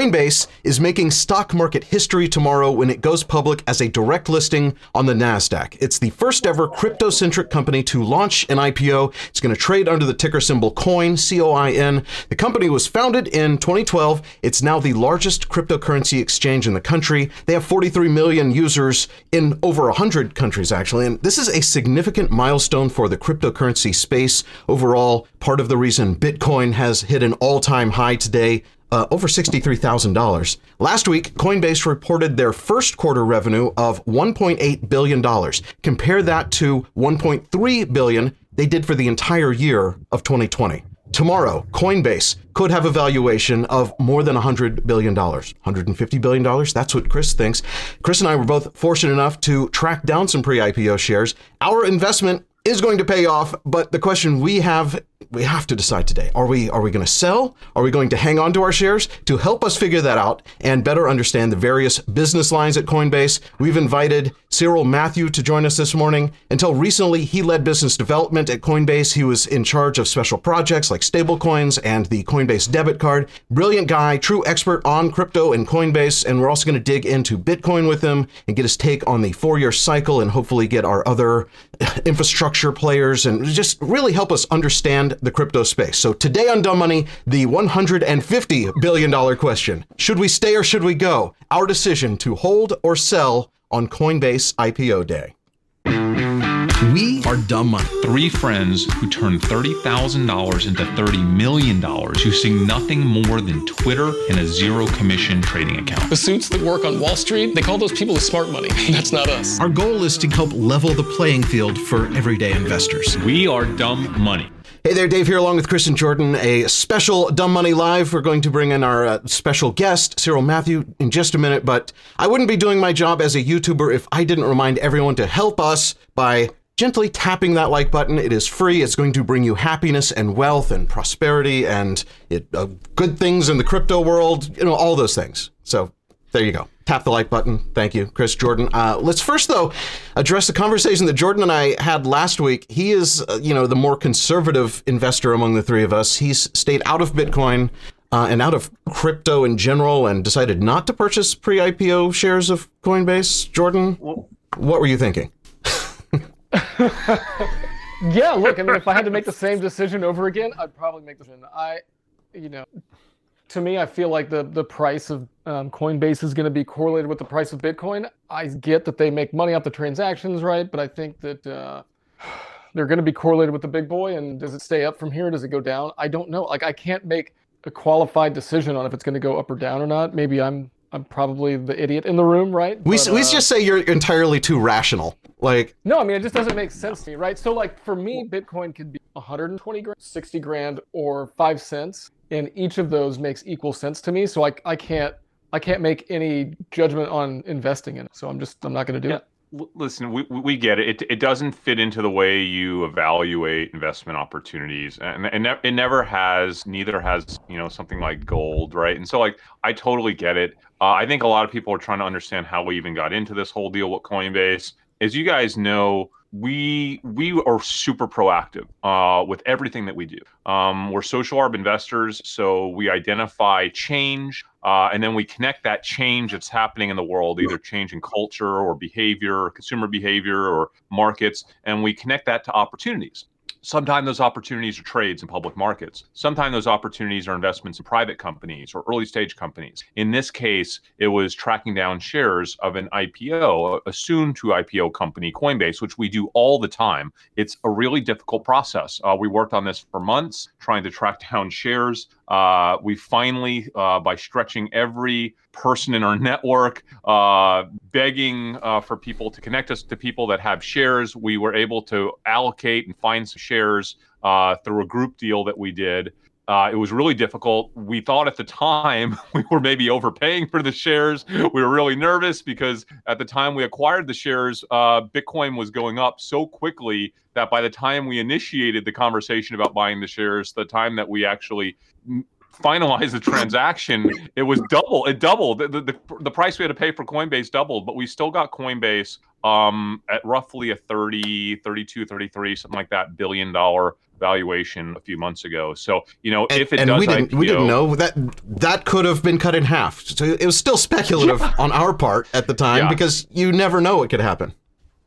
Coinbase is making stock market history tomorrow when it goes public as a direct listing on the NASDAQ. It's the first ever crypto centric company to launch an IPO. It's going to trade under the ticker symbol COIN, C O I N. The company was founded in 2012. It's now the largest cryptocurrency exchange in the country. They have 43 million users in over 100 countries, actually. And this is a significant milestone for the cryptocurrency space. Overall, part of the reason Bitcoin has hit an all time high today uh, over $63,000. Last week, Coinbase reported their first quarter revenue of $1.8 billion. Compare that to 1.3 billion they did for the entire year of 2020. Tomorrow, Coinbase could have a valuation of more than $100 billion. $150 billion? That's what Chris thinks. Chris and I were both fortunate enough to track down some pre IPO shares. Our investment is going to pay off, but the question we have we have to decide today. Are we are we going to sell? Are we going to hang on to our shares? To help us figure that out and better understand the various business lines at Coinbase, we've invited Cyril Matthew to join us this morning. Until recently, he led business development at Coinbase. He was in charge of special projects like stablecoins and the Coinbase debit card. Brilliant guy, true expert on crypto and Coinbase, and we're also going to dig into Bitcoin with him and get his take on the four-year cycle and hopefully get our other infrastructure players and just really help us understand the crypto space. So today on Dumb Money, the $150 billion question. Should we stay or should we go? Our decision to hold or sell on Coinbase IPO day. We are Dumb Money. Three friends who turned $30,000 into $30 million using nothing more than Twitter and a zero commission trading account. The suits that work on Wall Street, they call those people the smart money. That's not us. Our goal is to help level the playing field for everyday investors. We are Dumb Money. Hey there, Dave here, along with Chris and Jordan. A special Dumb Money Live. We're going to bring in our uh, special guest, Cyril Matthew, in just a minute. But I wouldn't be doing my job as a YouTuber if I didn't remind everyone to help us by gently tapping that like button. It is free. It's going to bring you happiness and wealth and prosperity and it, uh, good things in the crypto world, you know, all those things. So there you go. Tap the like button. Thank you, Chris Jordan. Uh, let's first, though, address the conversation that Jordan and I had last week. He is, uh, you know, the more conservative investor among the three of us. He's stayed out of Bitcoin uh, and out of crypto in general and decided not to purchase pre IPO shares of Coinbase. Jordan, what were you thinking? yeah, look, I mean, if I had to make the same decision over again, I'd probably make the decision. I, you know, to me, I feel like the the price of um, Coinbase is going to be correlated with the price of Bitcoin. I get that they make money off the transactions, right? But I think that uh, they're going to be correlated with the big boy. And does it stay up from here? Does it go down? I don't know. Like I can't make a qualified decision on if it's going to go up or down or not. Maybe I'm I'm probably the idiot in the room, right? We, But, we uh, just say you're entirely too rational. Like, no, I mean it just doesn't make sense to me, right? So like for me, Bitcoin could be 120 grand, 60 grand, or five cents, and each of those makes equal sense to me. So I I can't I can't make any judgment on investing in it. So I'm just I'm not going to do Yeah. it. Listen, we, we get it. it. It doesn't fit into the way you evaluate investment opportunities, and and it never has. Neither has you know something like gold, right? And so, like, I totally get it. Uh, I think a lot of people are trying to understand how we even got into this whole deal with Coinbase. As you guys know, we we are super proactive uh, with everything that we do. Um, we're social arb investors, so we identify change, uh, and then we connect that change that's happening in the world, either change in culture or behavior, or consumer behavior, or markets, and we connect that to opportunities. Sometimes those opportunities are trades in public markets. Sometimes those opportunities are investments in private companies or early stage companies. In this case, it was tracking down shares of an IPO, a soon to IPO company, Coinbase, which we do all the time. It's a really difficult process. Uh, we worked on this for months trying to track down shares. Uh, we finally, uh, by stretching every person in our network, uh, begging uh, for people to connect us to people that have shares, we were able to allocate and find some shares uh, through a group deal that we did. Uh, it was really difficult. We thought at the time we were maybe overpaying for the shares. We were really nervous because at the time we acquired the shares, uh, Bitcoin was going up so quickly that by the time we initiated the conversation about buying the shares, the time that we actually finalized the transaction, it was double. It doubled. The, the, the, the price we had to pay for Coinbase doubled, but we still got Coinbase um, at roughly a 30, 32, 33, something like that billion dollar valuation a few months ago. So you know, And, if it and does we didn't IPO, we didn't know that that could have been cut in half. So it was still speculative on our part at the time Yeah. because you never know what could happen.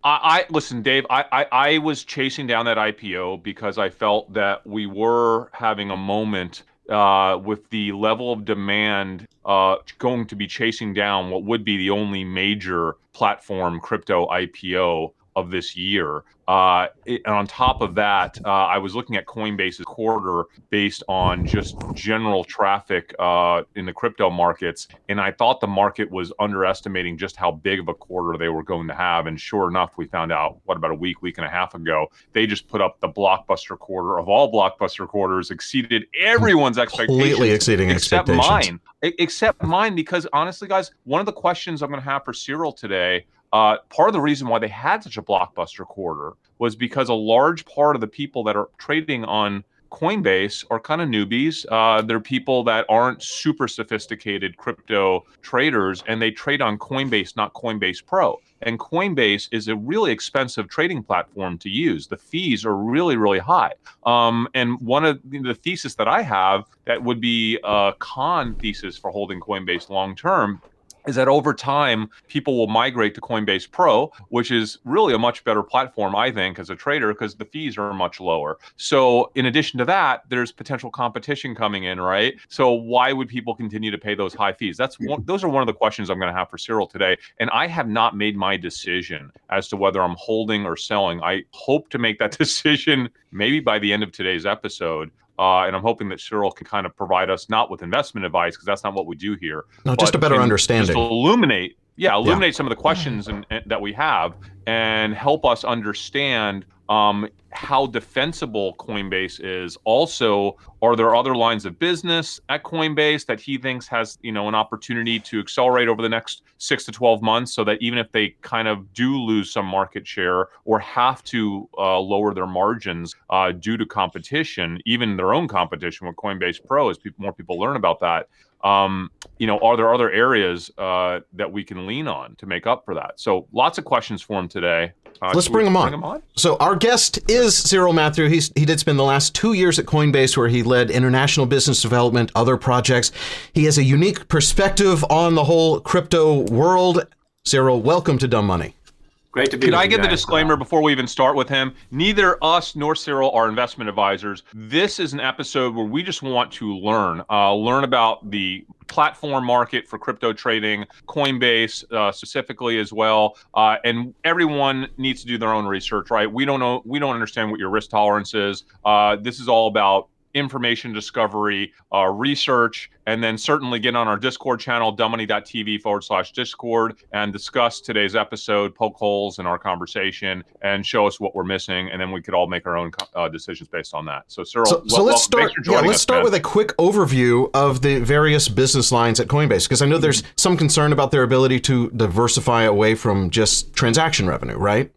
I, I listen, Dave. I, I I was chasing down that IPO because I felt that we were having a moment uh, with the level of demand uh, going to be chasing down what would be the only major platform crypto IPO of this year. Uh, it- and on top of that, uh, I was looking at Coinbase's quarter based on just general traffic uh, in the crypto markets, and I thought the market was underestimating just how big of a quarter they were going to have. And sure enough, we found out what about a week, week and a half ago, they just put up the blockbuster quarter of all blockbuster quarters, exceeded everyone's expectations Completely exceeding except expectations. mine except mine because honestly guys one of the questions i'm going to have for cyril today uh, part of the reason why they had such a blockbuster quarter was because a large part of the people that are trading on Coinbase are kind of newbies. Uh, they're people that aren't super sophisticated crypto traders, and they trade on Coinbase, not Coinbase Pro. And Coinbase is a really expensive trading platform to use. The fees are really, really high. Um, and one of the the thesis that I have that would be a con thesis for holding Coinbase long term is that over time people will migrate to Coinbase Pro, which is really a much better platform, I think, as a trader because the fees are much lower. So, in addition to that, there's potential competition coming in, right? So, why would people continue to pay those high fees? That's one, those are one of the questions I'm going to have for Cyril today, and I have not made my decision as to whether I'm holding or selling. I hope to make that decision maybe by the end of today's episode. Uh, and I'm hoping that Cyril can kind of provide us not with investment advice because that's not what we do here, No, just a better understanding. Just illuminate, yeah, illuminate some of the questions and, and- that we have, and help us understand um, how defensible Coinbase is. Also, are there other lines of business at Coinbase that he thinks has you know an opportunity to accelerate over the next six to twelve months, so that even if they kind of do lose some market share or have to uh, lower their margins uh, due to competition, even their own competition with Coinbase Pro, as people, more people learn about that um, you know, are there other areas uh, that we can lean on to make up for that? So lots of questions for him today. Uh, Let's bring him on. Bring him on. So our guest is Cyril Matthew. He's he did spend the last two years at Coinbase, where he led international business development, other projects. He has a unique perspective on the whole crypto world. Cyril, welcome to Dumb Money. Great to be. Can I get the disclaimer before we even start with him? Neither us nor Cyril are investment advisors. This is an episode where we just want to learn, uh, learn about the platform market for crypto trading, Coinbase uh, specifically as well. Uh, and everyone needs to do their own research, right? We don't know, we don't understand what your risk tolerance is. Uh, this is all about information discovery, uh, research, and then certainly get on our Discord channel, dumbmoney.tv forward slash Discord, and discuss today's episode, poke holes in our conversation, and show us what we're missing, and then we could all make our own uh, decisions based on that. So, Cyril, So, wel- so let's start. Yeah, let's us, start man. with a quick overview of the various business lines at Coinbase, because I know there's some concern about their ability to diversify away from just transaction revenue, right?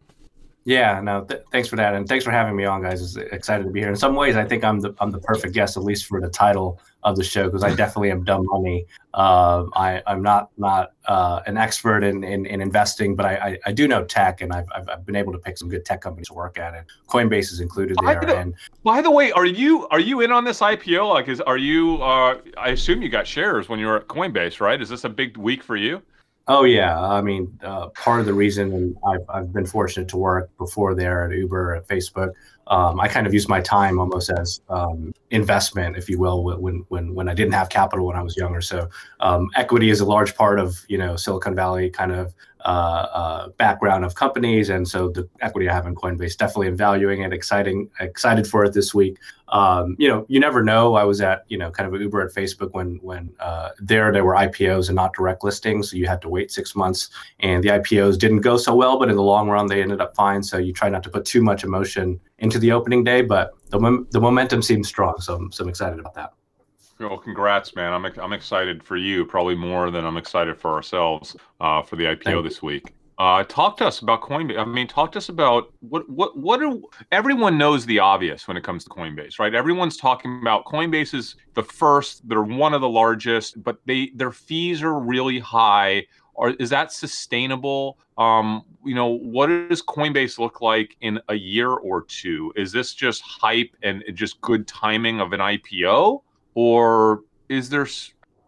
Yeah, no, th- thanks for that, and thanks for having me on, guys. It's excited to be here. In some ways, I think I'm the I'm the perfect guest, at least for the title of the show, because I definitely am dumb money. Uh, I I'm not not uh, an expert in, in, in investing, but I, I, I do know tech, and I've, I've I've been able to pick some good tech companies to work at, and Coinbase is included there. don't- And By the way, are you are you in on this IPO? Like, is are you? Uh, I assume you got shares when you were at Coinbase, right? Is this a big week for you? Oh yeah, I mean, uh, part of the reason I've I've been fortunate to work before there at Uber at Facebook. Um, I kind of used my time almost as um, investment, if you will, when when when I didn't have capital when I was younger. So um, equity is a large part of you know Silicon Valley kind of uh, uh, background of companies, and so the equity I have in Coinbase definitely am valuing it, exciting, excited for it this week. Um, you know, you never know. I was at you know kind of Uber at Facebook when when uh, there there were IPOs and not direct listings, so you had to wait six months, and the IPOs didn't go so well, but in the long run they ended up fine. So you try not to put too much emotion into the opening day, but the the momentum seems strong, so I'm, so I'm excited about that. Well, congrats, man. I'm I'm excited for you, probably more than I'm excited for ourselves uh, for the IPO this week. Uh, talk to us about Coinbase. I mean, talk to us about what what what are everyone knows the obvious when it comes to Coinbase, right? Everyone's talking about Coinbase is the first. They're one of the largest, but they their fees are really high. Or is that sustainable? Um, you know, what does Coinbase look like in a year or two? Is this just hype and just good timing of an IPO, or is there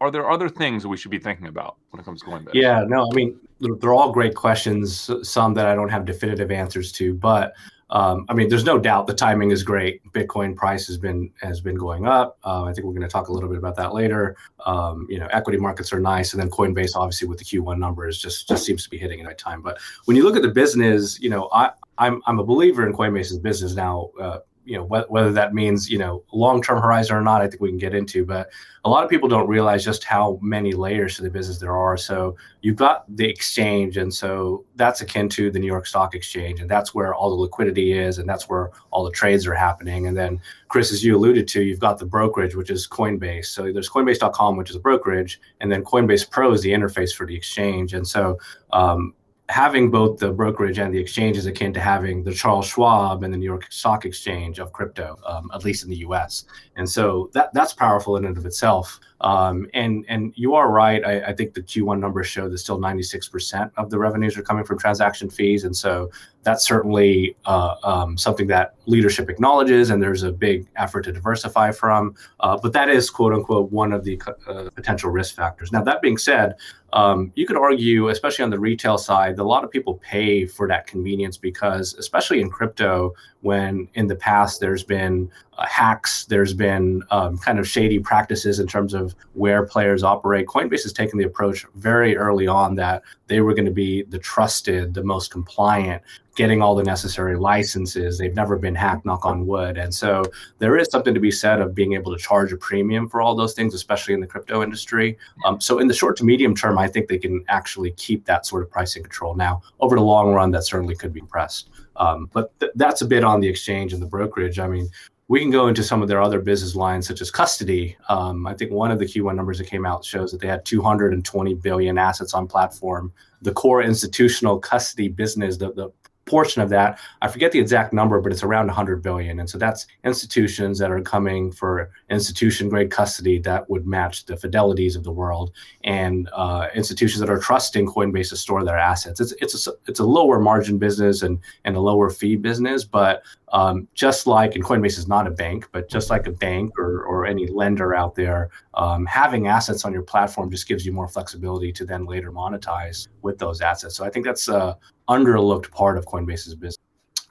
are there other things we should be thinking about when it comes to Coinbase? Yeah, no, I mean they're all great questions. Some that I don't have definitive answers to, but um, I mean, there's no doubt the timing is great. Bitcoin price has been has been going up. Uh, I think we're going to talk a little bit about that later. Um, you know, equity markets are nice, and then Coinbase, obviously, with the Q1 numbers, just just seems to be hitting at right time. But when you look at the business, you know, I I'm I'm a believer in Coinbase's business now. Uh, you know wh- whether that means you know long term horizon or not i think we can get into but a lot of people don't realize just how many layers to the business there are. So you've got the exchange and so that's akin to the new york stock exchange and that's where all the liquidity is and that's where all the trades are happening. And then chris as you alluded to you've got the brokerage which is coinbase. So there's coinbase.com which is a brokerage and then coinbase pro is the interface for the exchange. And so um, having both the brokerage and the exchange is akin to having the Charles Schwab and the New York Stock Exchange of crypto, um, at least in the U.S. And so that that's powerful in and of itself. Um, and and you are right. I, think the Q1 numbers show that still 96% of the revenues are coming from transaction fees, and so that's certainly uh, um, something that leadership acknowledges, and there's a big effort to diversify from. Uh, but that is quote unquote one of the uh, potential risk factors. Now that being said, um, you could argue, especially on the retail side, that a lot of people pay for that convenience because, especially in crypto, when in the past there's been uh, hacks, there's been um, kind of shady practices in terms of where players operate. Coinbase has taken the approach very early on that they were going to be the trusted, the most compliant, getting all the necessary licenses. They've never been hacked, knock on wood. And so there is something to be said of being able to charge a premium for all those things, especially in the crypto industry. Um, so in the short to medium term, I think they can actually keep that sort of pricing control. Now, over the long run, that certainly could be pressed. Um, but th- that's a bit on the exchange and the brokerage. I mean, we can go into some of their other business lines, such as custody. Um, I think one of the Q1 numbers that came out shows that they had 220 billion assets on platform. The core institutional custody business, the, the portion of that. I forget the exact number, but it's around 100 billion. And so that's institutions that are coming for institution grade custody that would match the fidelities of the world, and uh, institutions that are trusting Coinbase to store their assets. It's it's a, it's a lower margin business and and a lower fee business, but um, just like, and Coinbase is not a bank, but just like a bank or, or any lender out there, um, having assets on your platform just gives you more flexibility to then later monetize with those assets. So I think that's a underlooked part of Coinbase's business.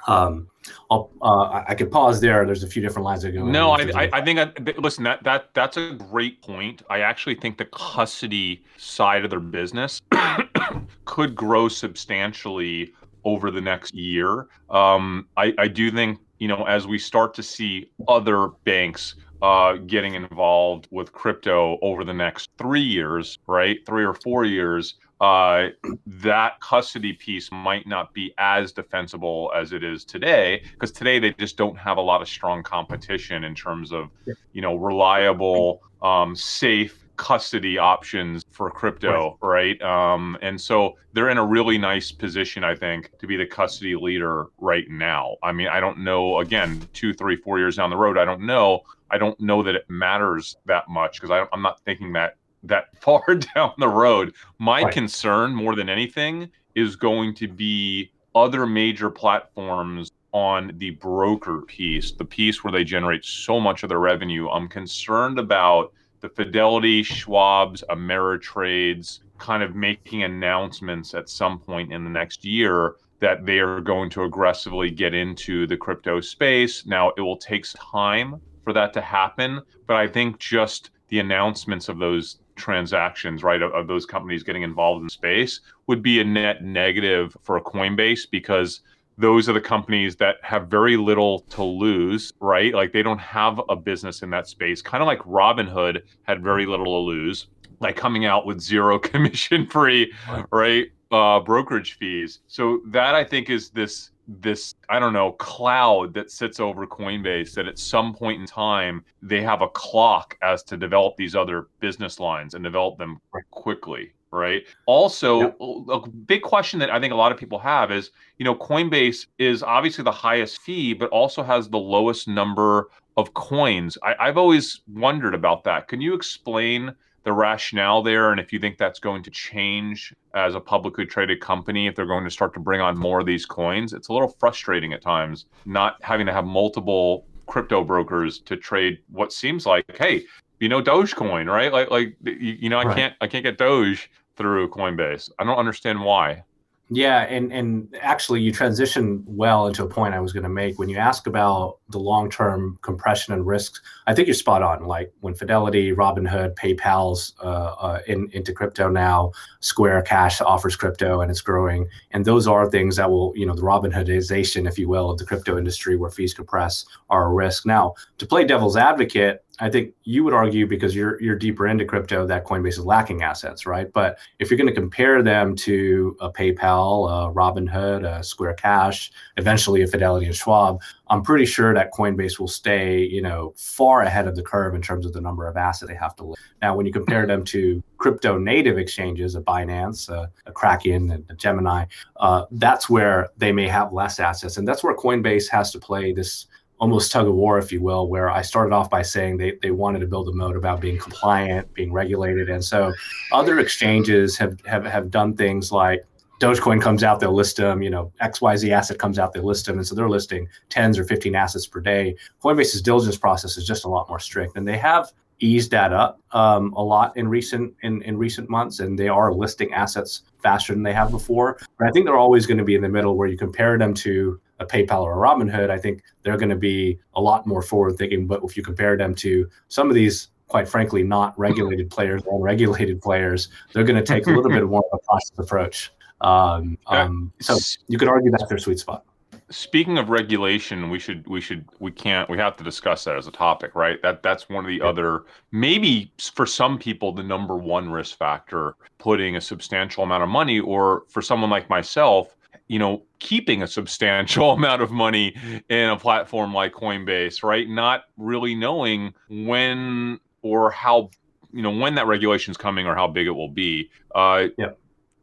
Um, I'll, uh, I could pause there. There's a few different lines that go. No, I, I, I, think I, listen that that that's a great point. I actually think the custody side of their business could grow substantially over the next year. Um, I, I do think, you know, as we start to see other banks uh, getting involved with crypto over the next three years, right? Three or four years, uh, that custody piece might not be as defensible as it is today because today they just don't have a lot of strong competition in terms of, you know, reliable, um, safe custody options for crypto, right? right? Um, and so they're in a really nice position, I think, to be the custody leader right now. I mean, I don't know, again, two, three, four years down the road, I don't know. I don't know that it matters that much because I'm not thinking that that far down the road. My right. concern more than anything is going to be other major platforms on the broker piece, the piece where they generate so much of their revenue. I'm concerned about the Fidelity, Schwab's, Ameritrades kind of making announcements at some point in the next year that they are going to aggressively get into the crypto space. Now, it will take time for that to happen, but I think just the announcements of those transactions, right, of, of those companies getting involved in space would be a net negative for Coinbase because those are the companies that have very little to lose, right? Like they don't have a business in that space. Kind of like Robinhood had very little to lose, like coming out with zero commission free, right? Uh, brokerage fees. So that I think is this this I don't know cloud that sits over Coinbase that at some point in time they have a clock as to develop these other business lines and develop them quickly right? Also, yep. a big question that I think a lot of people have is, you know, Coinbase is obviously the highest fee, but also has the lowest number of coins. I, have always wondered about that. Can you explain the rationale there and if you think that's going to change as a publicly traded company if they're going to start to bring on more of these coins. It's a little frustrating at times not having to have multiple crypto brokers to trade what seems like hey you know dogecoin right like like you, you know i Right. can't i can't get doge through coinbase i don't understand why Yeah, and and actually, you transition well into a point I was going to make when you ask about the long term compression and risks. I think you're spot on. Like when Fidelity, Robinhood, PayPal's uh, uh, in, into crypto now, Square Cash offers crypto and it's growing, and those are things that will, you know, the Robinhoodization, if you will, of the crypto industry where fees compress are a risk. Now, to play devil's advocate, I think you would argue because you're you're deeper into crypto that Coinbase is lacking assets, right? But if you're going to compare them to a PayPal, a Robinhood, a Square Cash, eventually a Fidelity and Schwab, I'm pretty sure that Coinbase will stay, you know, far ahead of the curve in terms of the number of assets they have to list. Now, when you compare them to crypto native exchanges, a Binance, a, a Kraken, and a Gemini, uh, that's where they may have less assets, and that's where Coinbase has to play this almost tug of war, if you will, where I started off by saying they, they wanted to build a mode about being compliant, being regulated. And so other exchanges have, have, have done things like Dogecoin comes out, they'll list them, you know, XYZ asset comes out, they list them. And so they're listing 10s or 15 assets per day. Coinbase's diligence process is just a lot more strict. And they have eased that up um, a lot in recent in, in recent months and they are listing assets faster than they have before but i think they're always going to be in the middle where you compare them to a paypal or a robinhood i think they're going to be a lot more forward thinking but if you compare them to some of these quite frankly not regulated players or unregulated players they're going to take a little bit more of a cautious approach. Um, um, so you could argue that's their sweet spot. Speaking of regulation we should we should we can't we have to discuss that as a topic right? That that's one of the other maybe for some people the number one risk factor putting a substantial amount of money or for someone like myself you know keeping a substantial amount of money in a platform like coinbase right? Not really knowing when or how you know when that regulation is coming or how big it will be. Uh Yeah.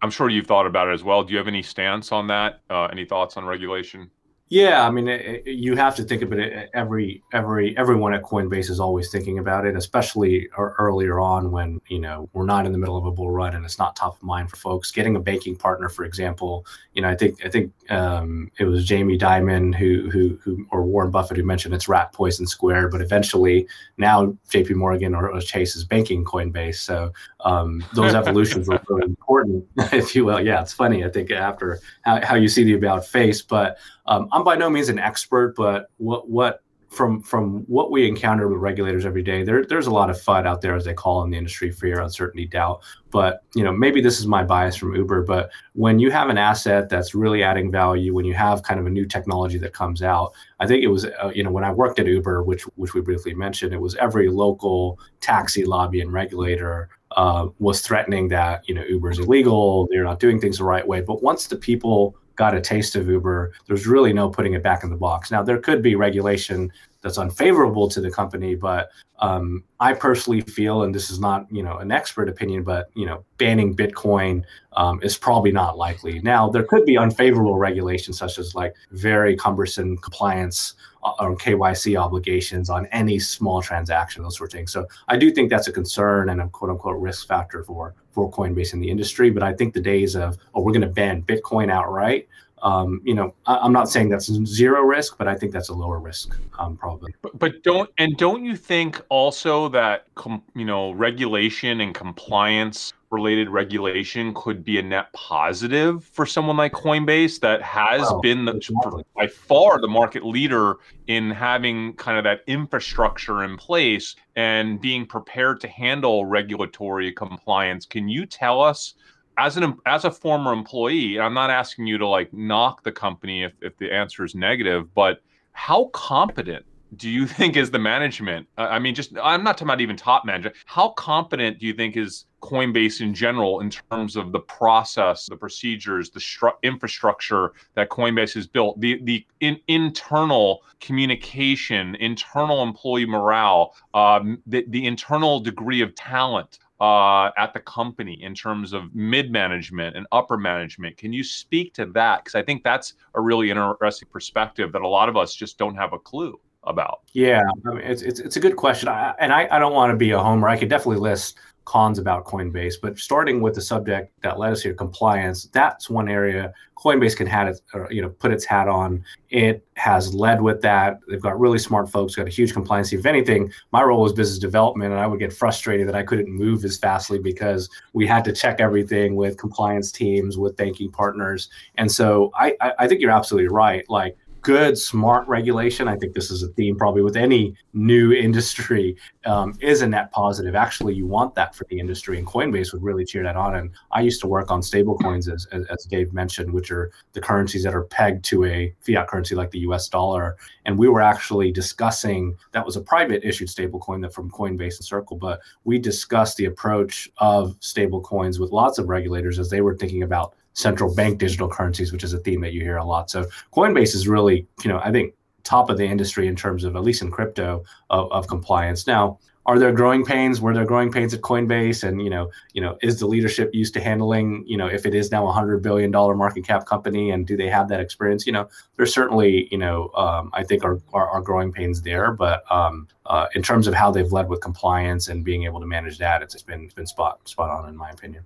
i'm sure you've thought about it as well. Do you have any stance on that? Uh, any thoughts on regulation Yeah, I mean, it, it- you have to think about it. Every every everyone at Coinbase is always thinking about it, especially earlier on when you know we're not in the middle of a bull run and it's not top of mind for folks. Getting a banking partner, for example, you know, I think I think um, it was Jamie Dimon who who who or Warren Buffett who mentioned it's rat poison square, but eventually now J.P. Morgan or, or Chase is banking Coinbase, so um, those evolutions were really important, if you will. Yeah, it's funny. I think after how, how you see the about face, but um, I'm by no means an expert, but what what from from what we encounter with regulators every day, there there's a lot of FUD out there, as they call in the industry, fear, uncertainty, doubt. But you know, maybe this is my bias from Uber, but when you have an asset that's really adding value, when you have kind of a new technology that comes out, I think it was uh, you know when I worked at Uber, which which we briefly mentioned, it was every local taxi lobby and regulator uh, was threatening that you know Uber is illegal, they're not doing things the right way. But once the people got a taste of Uber, there's really no putting it back in the box. Now there could be regulation that's unfavorable to the company, but um, I personally feel, and this is not you know an expert opinion, but you know banning Bitcoin um, is probably not likely. Now there could be unfavorable regulations such as like very cumbersome compliance on KYC obligations on any small transaction, those sort of things. So I do think that's a concern and a quote unquote risk factor for for Coinbase in the industry. But I think the days of oh we're going to ban Bitcoin outright, um, you know, I, I'm not saying that's zero risk, but I think that's a lower risk um, probably. But, but don't and don't you think also that com, you know regulation and compliance related regulation could be a net positive for someone like Coinbase that has Well, been the, by far the market leader in having kind of that infrastructure in place and being prepared to handle regulatory compliance. Can you tell us as an as a former employee, I'm not asking you to like knock the company if, if the answer is negative, but how competent do you think is the management? I mean, just I'm not talking about even top management. How competent do you think is Coinbase in general in terms of the process, the procedures, the stru- infrastructure that Coinbase has built, the the in, internal communication, internal employee morale, um, the the internal degree of talent uh, at the company in terms of mid management and upper management. Can you speak to that? Because I think that's a really interesting perspective that a lot of us just don't have a clue about? Yeah, I mean, it's, it's, it's a good question. I, and I, I don't want to be a homer. I could definitely list cons about Coinbase, but starting with the subject that led us here, compliance, that's one area Coinbase can have it, or, uh, you know, put its hat on. It has led with that. They've got really smart folks, got a huge compliance. If anything, my role was business development, and I would get frustrated that I couldn't move as fastly because we had to check everything with compliance teams, with banking partners. And so I, I think you're absolutely right. Like good, smart regulation, I think this is a theme probably with any new industry, um, is a net positive. Actually, you want that for the industry, and Coinbase would really cheer that on. And I used to work on stablecoins, as, as, as Dave mentioned, which are the currencies that are pegged to a fiat currency like the US dollar. And we were actually discussing that was a private issued stablecoin that from Coinbase and Circle, but we discussed the approach of stablecoins with lots of regulators as they were thinking about central bank digital currencies, which is a theme that you hear a lot. So Coinbase is really, you know, I think top of the industry in terms of at least in crypto of, of compliance. Now, are there growing pains? Were there growing pains at Coinbase? And you know, you know, is the leadership used to handling, you know, if it is now a hundred billion dollar market cap company, and do they have that experience? You know, there's certainly, you know, um, I think are, are, are growing pains there, but um, uh, in terms of how they've led with compliance and being able to manage that, it's, it's been it's been spot spot on in my opinion.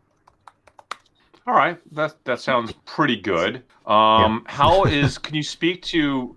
All right, that that sounds pretty good. Um, yeah. how is? Can you speak to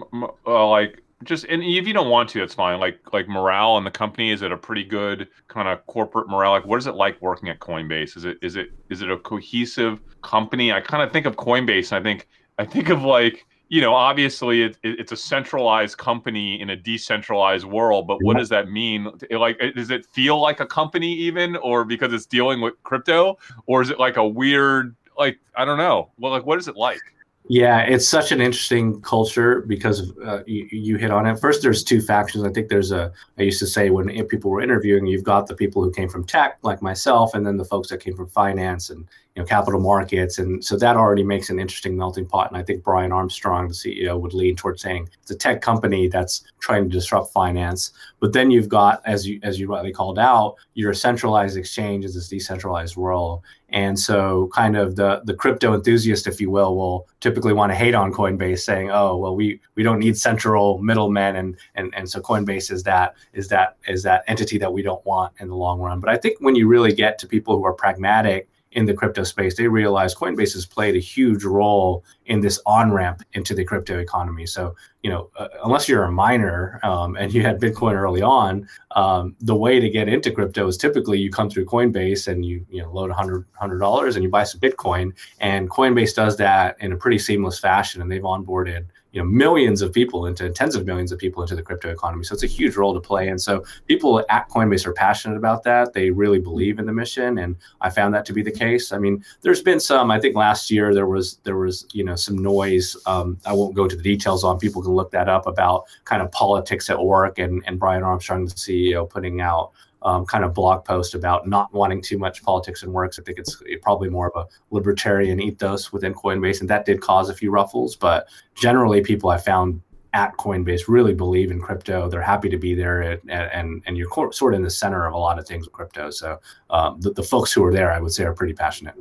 uh, like just and if you don't want to, that's fine. Like like morale in the company is it a pretty good kind of corporate morale? Like what is it like working at Coinbase? Is it is it is it a cohesive company? I kind of think of Coinbase. I think I think of like you know, obviously it, it, it's a centralized company in a decentralized world, but what does that mean? Like, does it feel like a company even, or because it's dealing with crypto, or is it like a weird like I don't know. Well, like what is it like? Yeah, it's such an interesting culture because uh, you, you, hit on it. First, there's two factions. I think there's a. I used to say when people were interviewing, you've got the people who came from tech, like myself, and then the folks that came from finance and you know capital markets. And so that already makes an interesting melting pot. And i think brian armstrong the ceo would lean towards saying it's a tech company that's trying to disrupt finance. But then you've got as you as you rightly called out your centralized exchange is this decentralized world. And so kind of the the crypto enthusiast if you will will typically want to hate on coinbase saying oh well we we don't need central middlemen. And and and so coinbase is that is that is that entity that we don't want in the long run. But i think when you really get to people who are pragmatic in the crypto space, they realize Coinbase has played a huge role in this on ramp into the crypto economy. So, you know, uh, unless you're a miner um, and you had Bitcoin early on, um, the way to get into crypto is typically you come through Coinbase and you you know load a $100 and you buy some Bitcoin. And Coinbase does that in a pretty seamless fashion, and they've onboarded you know millions of people into tens of millions of people into the crypto economy. So it's a huge role to play. And so people at coinbase are passionate about that. They really believe in the mission and i found that to be the case. I mean there's been some i think last year there was there was you know some noise um, i won't go to the details on people can look that up about kind of politics at work and and brian armstrong the ceo putting out um, kind of blog post about not wanting too much politics and works. I think it's probably more of a libertarian ethos within Coinbase, and that did cause a few ruffles. But generally, people I found at Coinbase really believe in crypto. They're happy to be there, and and, and you're sort of in the center of a lot of things with crypto. So um, the, the folks who are there, I would say, are pretty passionate.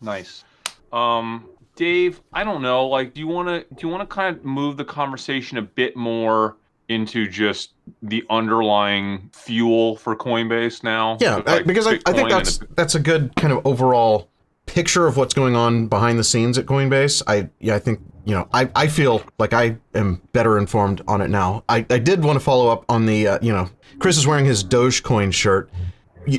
Nice. Um, Dave, I don't know. Like, do you want to do you want to kind of move the conversation a bit more? Into just the underlying fuel for Coinbase now? Yeah, like because I, I, think that's that's a good kind of overall picture of what's going on behind the scenes at Coinbase. I yeah, I think you know I, I feel like I am better informed on it now. I, I did want to follow up on the uh, you know Chris is wearing his Dogecoin shirt.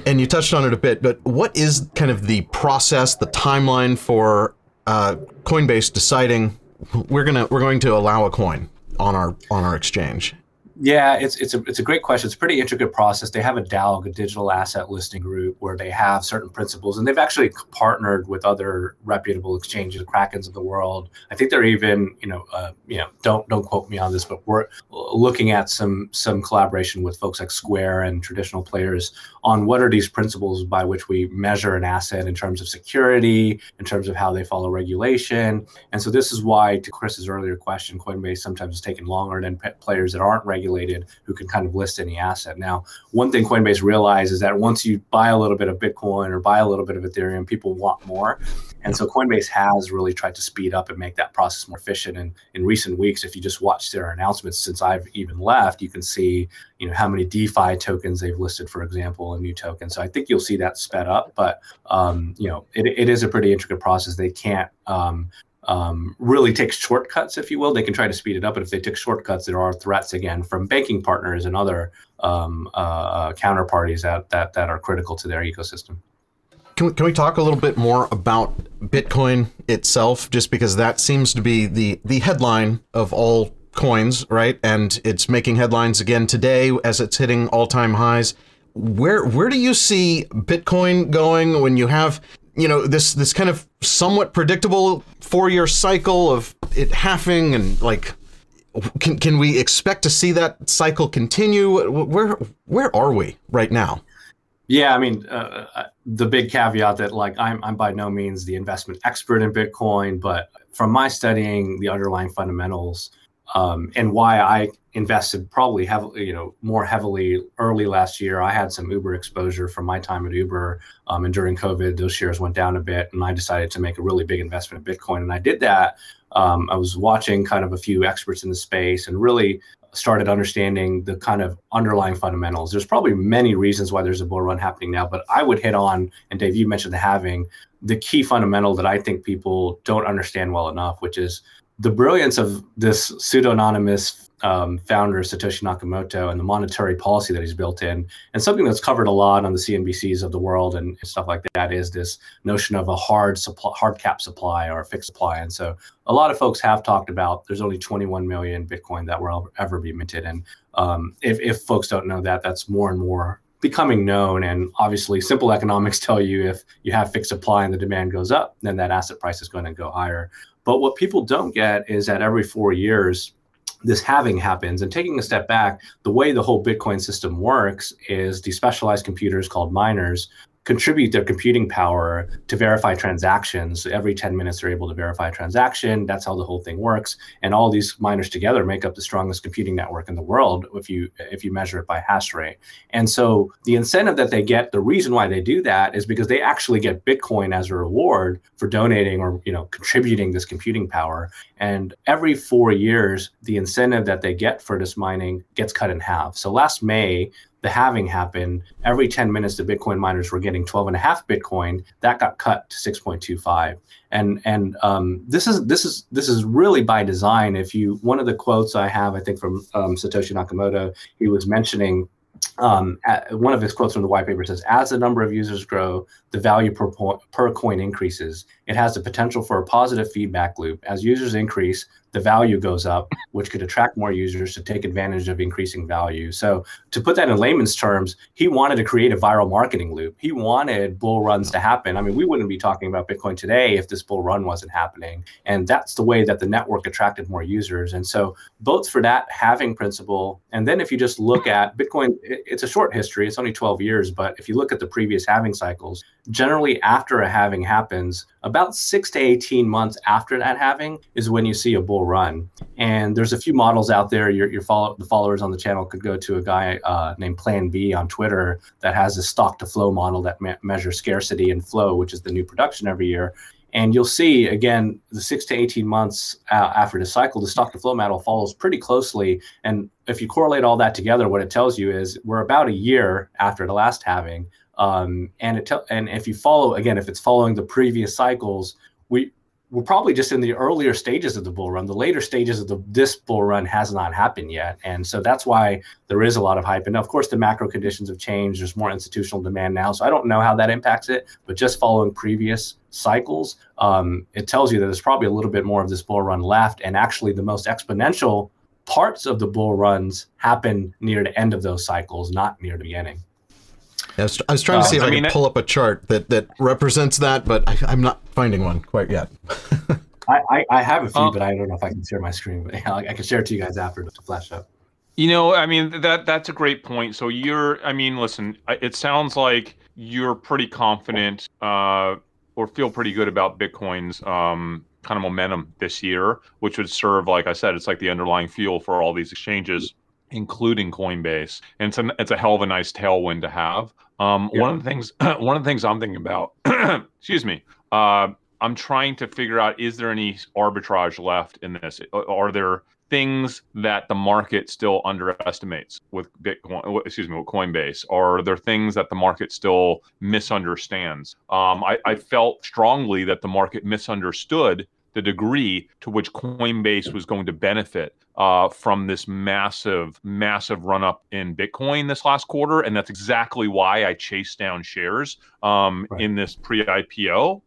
And you touched on it a bit, but what is kind of the process, the timeline for uh, Coinbase deciding we're gonna we're going to allow a coin on our on our exchange? Yeah, it's it's a it's a great question. It's a pretty intricate process. They have a DALG, a digital asset listing group, where they have certain principles, and they've actually partnered with other reputable exchanges, Krakens of the world. I think they're even, you know, uh, you know, don't don't quote me on this, but we're looking at some some collaboration with folks like Square and traditional players on what are these principles by which we measure an asset in terms of security, in terms of how they follow regulation, and so this is why, to Chris's earlier question, Coinbase sometimes is taking longer than players that aren't regulated regulated who can kind of list any asset. Now, one thing Coinbase realized is that once you buy a little bit of Bitcoin or buy a little bit of Ethereum, people want more. And so Coinbase has really tried to speed up and make that process more efficient. And in recent weeks, if you just watch their announcements since I've even left, you can see, you know, how many DeFi tokens they've listed, for example, a new token. So I think you'll see that sped up. But um, you know, it, it is a pretty intricate process. They can't um, um, really takes shortcuts, if you will. They can try to speed it up, but if they take shortcuts, there are threats again from banking partners and other um, uh, counterparties that, that that are critical to their ecosystem. Can we, can we talk a little bit more about Bitcoin itself? Just because that seems to be the the headline of all coins, right? And it's making headlines again today as it's hitting all time highs. Where where do you see Bitcoin going when you have you know this this kind of somewhat predictable four year cycle of it halving and like can can we expect to see that cycle continue? Where where are we right now? Yeah, I mean, uh, uh, the big caveat that like I'm I'm by no means the investment expert in Bitcoin, but from my studying the underlying fundamentals um, and why I invested probably heavily, you know, more heavily early last year. I had some Uber exposure from my time at Uber, um, and during COVID, those shares went down a bit, and I decided to make a really big investment in Bitcoin, and I did that. Um, I was watching kind of a few experts in the space, and really started understanding the kind of underlying fundamentals. There's probably many reasons why there's a bull run happening now, but I would hit on, and Dave, you mentioned the halving, the key fundamental that I think people don't understand well enough, which is the brilliance of this pseudo-anonymous um, founder Satoshi Nakamoto and the monetary policy that he's built in, and something that's covered a lot on the CNBCs of the world and stuff like that is this notion of a hard supply, hard cap supply or fixed supply. And so, a lot of folks have talked about there's only 21 million Bitcoin that will ever be minted, and um, if, if folks don't know that, that's more and more becoming known. And obviously, simple economics tell you if you have fixed supply and the demand goes up, then that asset price is going to go higher. But what people don't get is that every four years, this halving happens. And taking a step back, the way the whole Bitcoin system works is these specialized computers called miners contribute their computing power to verify transactions. Every 10 minutes, they're able to verify a transaction. That's how the whole thing works. And all these miners together make up the strongest computing network in the world if you if you measure it by hash rate. And so the incentive that they get, the reason why they do that is because they actually get Bitcoin as a reward for donating or you know contributing this computing power. And every four years, the incentive that they get for this mining gets cut in half. So last May, the halving happened, every 10 minutes the Bitcoin miners were getting 12 and a half Bitcoin. That got cut to 6.25. And and um, this is this is this is really by design. If you one of the quotes I have, I think from um, Satoshi Nakamoto, he was mentioning um, one of his quotes from the white paper says, as the number of users grow, the value per, po- per coin increases. It has the potential for a positive feedback loop. As users increase, the value goes up, which could attract more users to take advantage of increasing value. So, to put that in layman's terms, he wanted to create a viral marketing loop. He wanted bull runs to happen. I mean, we wouldn't be talking about Bitcoin today if this bull run wasn't happening. And that's the way that the network attracted more users. And so, both for that halving principle, and then if you just look at Bitcoin, it's a short history, it's only 12 years, but if you look at the previous halving cycles, generally after a halving happens, about six to 18 months after that halving is when you see a bull run. And there's a few models out there. Your, your follow, the followers on the channel could go to a guy uh, named Plan B on Twitter that has a stock to flow model that me- measures scarcity and flow, which is the new production every year. And you'll see again the six to 18 months uh, after the cycle, the stock to flow model follows pretty closely. And if you correlate all that together, what it tells you is we're about a year after the last halving. Um, and it te- and if you follow again, if it's following the previous cycles, we we're probably just in the earlier stages of the bull run. The later stages of the this bull run has not happened yet, and so that's why there is a lot of hype. And of course, the macro conditions have changed. There's more institutional demand now, so I don't know how that impacts it. But just following previous cycles, um, it tells you that there's probably a little bit more of this bull run left, and actually the most exponential parts of the bull runs happen near the end of those cycles, not near the beginning. I was, I was trying to see if I, I mean, can pull up a chart that, that represents that, but I, am not finding one quite yet. I, I, I, have a few, um, but I don't know if I can share my screen. But I, I can share it to you guys after to flash up. You know, I mean that that's a great point. So you're, I mean, listen, it sounds like you're pretty confident uh, or feel pretty good about Bitcoin's um, kind of momentum this year, which would serve, like I said, it's like the underlying fuel for all these exchanges including Coinbase, and it's a, it's a hell of a nice tailwind to have. Um, Yeah. One of the things one of the things I'm thinking about, excuse me, uh, I'm trying to figure out is there any arbitrage left in this? Are there things that the market still underestimates with Bitcoin? Excuse me, with Coinbase? Are there things that the market still misunderstands? Um, I, I felt strongly that the market misunderstood the degree to which Coinbase was going to benefit uh, from this massive, massive run up in Bitcoin this last quarter. And that's exactly why I chased down shares um, Right. in this pre IPO.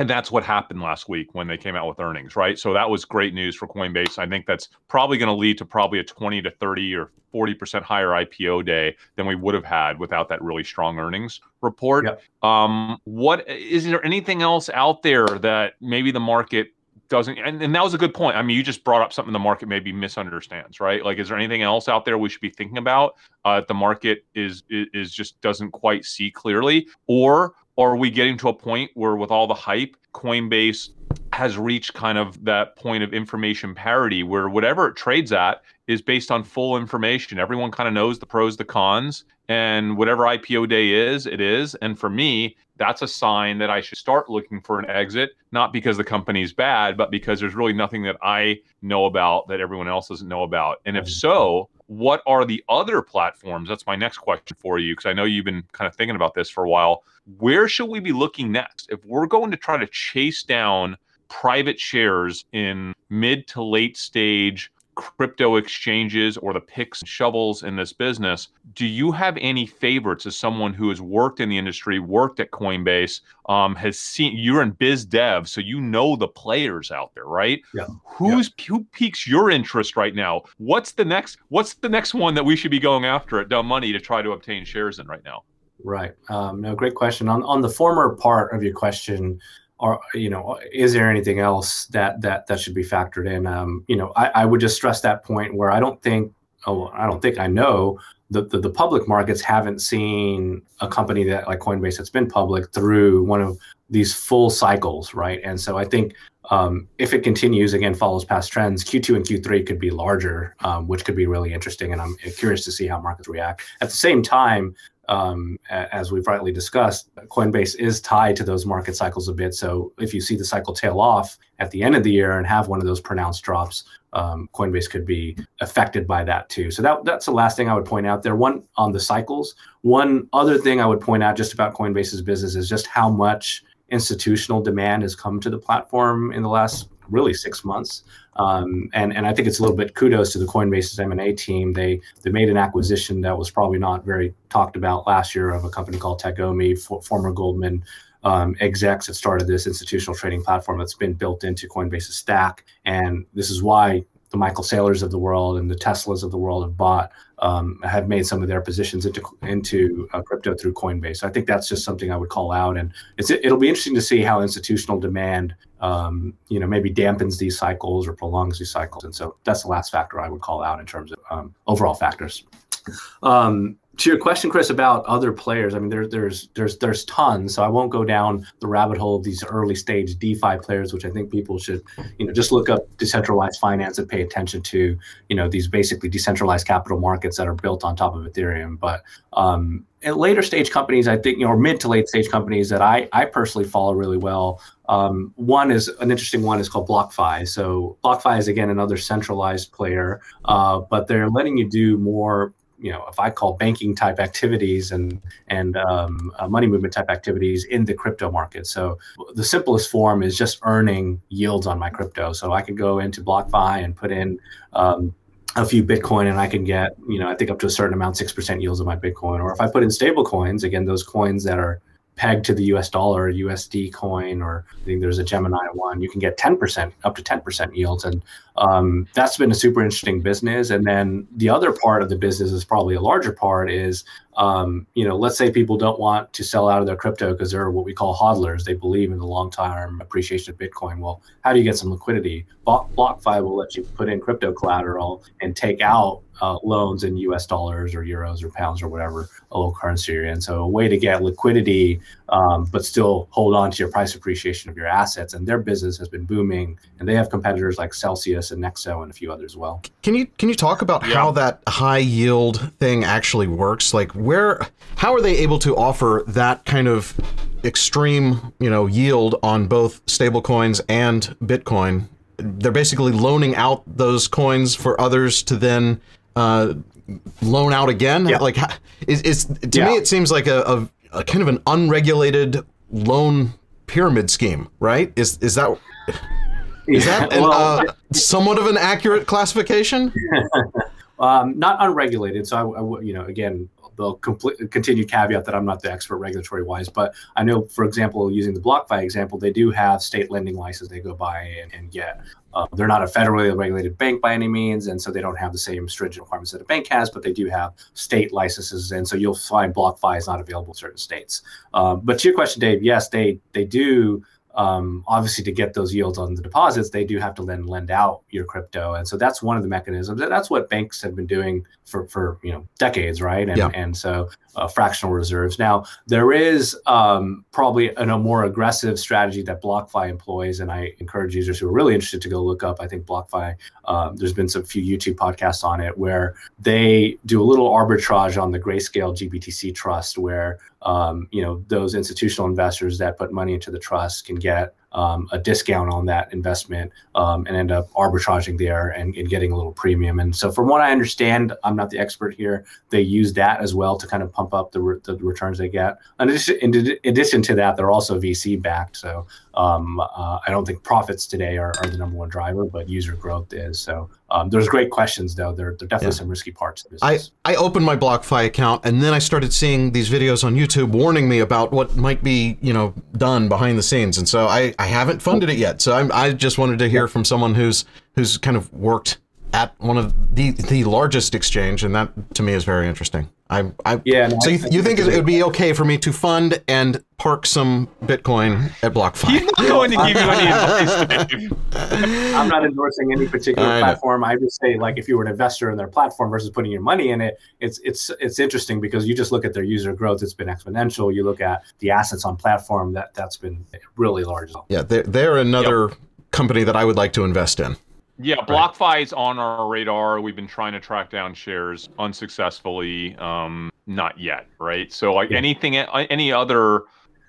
And that's what happened last week when they came out with earnings, right? So that was great news for Coinbase. I think that's probably going to lead to probably a 20 to 30 or 40% higher IPO day than we would have had without that really strong earnings report. Yep. Um, what is there anything else out there that maybe the market doesn't and, and that was a good point. I mean you just brought up something the market maybe misunderstands right? Like is there anything else out there we should be thinking about uh the market is, is is just doesn't quite see clearly? Or are we getting to a point where with all the hype coinbase has reached kind of that point of information parity where whatever it trades at is based on full information. Everyone kind of knows the pros the cons and whatever ipo day is it is. And for me that's a sign that I should start looking for an exit, not because the company's bad, but because there's really nothing that I know about that everyone else doesn't know about. And if mm-hmm. so, what are the other platforms? That's my next question for you, because I know you've been kind of thinking about this for a while. Where should we be looking next? If we're going to try to chase down private shares in mid to late stage crypto exchanges or the picks and shovels in this business, do you have any favorites as someone who has worked in the industry, worked at Coinbase, um, has seen you're in biz dev, so you know the players out there, right? Yeah. Who's who piques your interest right now? What's the next what's the next one that we should be going after at Dumb Money to try to obtain shares in right now? Right. Um, no, great question. On on the former part of your question, or you know, is there anything else that that that should be factored in? Um, you know, I, I would just stress that point where I don't think, oh, I don't think I know the, the the public markets haven't seen a company that like Coinbase that's been public through one of these full cycles, right? And so I think um, if it continues again, follows past trends, Q2 and Q3 could be larger, um, which could be really interesting. And I'm curious to see how markets react. At the same time, um, as we've rightly discussed, Coinbase is tied to those market cycles a bit. So if you see the cycle tail off at the end of the year and have one of those pronounced drops, um, Coinbase could be affected by that too. So that that's the last thing I would point out there. One on the cycles. One other thing I would point out just about Coinbase's business is just how much institutional demand has come to the platform in the last really six months. Um, and and I think it's a little bit kudos to the Coinbase's M and A team. They they made an acquisition that was probably not very talked about last year of a company called Tagomi, for, former Goldman um, execs that started this institutional trading platform that's been built into Coinbase's stack. And this is why the Michael Saylors of the world and the Teslas of the world have bought um, have made some of their positions into into uh, crypto through Coinbase. I think that's just something I would call out, and it's it'll be interesting to see how institutional demand, um, you know, maybe dampens these cycles or prolongs these cycles. And so that's the last factor I would call out in terms of um, overall factors. Um, to your question, Chris, about other players, I mean, there, there's there's there's tons. So I won't go down the rabbit hole of these early stage DeFi players, which I think people should, you know, just look up decentralized finance and pay attention to, you know, these basically decentralized capital markets that are built on top of Ethereum. But um, at later stage companies, I think, you know, or mid to late stage companies that I I personally follow really well. Um, one is an interesting one is called BlockFi. So BlockFi is again another centralized player, uh, but they're letting you do more you know, if I call banking type activities and and um, uh, money movement type activities in the crypto market. So the simplest form is just earning yields on my crypto. So I could go into BlockFi and put in um, a few Bitcoin, and I can get you know I think up to a certain amount, six percent yields on my Bitcoin. Or if I put in stable coins, again those coins that are pegged to the US dollar, USD coin, or I think there's a Gemini one, you can get 10%, up to 10% yields. And um, that's been a super interesting business. And then the other part of the business is probably a larger part is um, you know, let's say people don't want to sell out of their crypto because they're what we call hodlers. They believe in the long-term appreciation of Bitcoin. Well, how do you get some liquidity? BlockFi will let you put in crypto collateral and take out uh, loans in U.S. dollars or euros or pounds or whatever a local currency you're in. So a way to get liquidity, um, but still hold on to your price appreciation of your assets. And their business has been booming, and they have competitors like Celsius and Nexo and a few others as well. Can you can you talk about yeah. how that high yield thing actually works? Like where, how are they able to offer that kind of extreme, you know, yield on both stablecoins and Bitcoin they're basically loaning out those coins for others to then uh, loan out again? Yeah. Like, is, is to yeah. me it seems like a, a, a, kind of an unregulated loan pyramid scheme, right? Is is that is that an, well, uh, somewhat of an accurate classification? um, not unregulated. So I, I, you know, again, the complete, continued caveat that I'm not the expert regulatory wise, but I know, for example, using the BlockFi example, they do have state lending license they go by and, and get. Uh, they're not a federally regulated bank by any means, and so they don't have the same stringent requirements that a bank has, but they do have state licenses, and so you'll find BlockFi is not available in certain states. Uh, but to your question, Dave, yes, they they do um, obviously to get those yields on the deposits, they do have to then lend out your crypto, and so that's one of the mechanisms. That's what banks have been doing for for you know decades, right? And yeah. and so uh, fractional reserves. Now there is um, probably a, a, more aggressive strategy that BlockFi employs, and I encourage users who are really interested to go look up. I think BlockFi. Um, there's been some few YouTube podcasts on it where they do a little arbitrage on the Grayscale GBTC trust, where um, you know those institutional investors that put money into the trust can get um, a discount on that investment um, and end up arbitraging there and, and, getting a little premium. And so, from what I understand, I'm not the expert here. They use that as well to kind of pump up the, re- the returns they get. In addition, in addition to that, they're also VC backed. So um, uh, I don't think profits today are, are, the number one driver, but user growth is. So um, there's great questions though. There, there are definitely yeah. some risky parts of this. I, I opened my BlockFi account and then I started seeing these videos on YouTube warning me about what might be, you know, done behind the scenes. And so I, I haven't funded it yet. So I'm, I just wanted to hear from someone who's who's kind of worked at one of the the largest exchange, and that to me is very interesting. I, I yeah. No, so you, you think it would be okay for me to fund and park some Bitcoin at BlockFi? He's not going to give you any advice. I'm not endorsing any particular I platform. I just say, like, if you were an investor in their platform versus putting your money in it, it's it's it's interesting because you just look at their user growth; it's been exponential. You look at the assets on platform; that that's been really large. Yeah, they're they're another yep. company that I would like to invest in. Yeah, BlockFi right. is on our radar. We've been trying to track down shares unsuccessfully. Um, not yet, right? So like yeah. anything, any other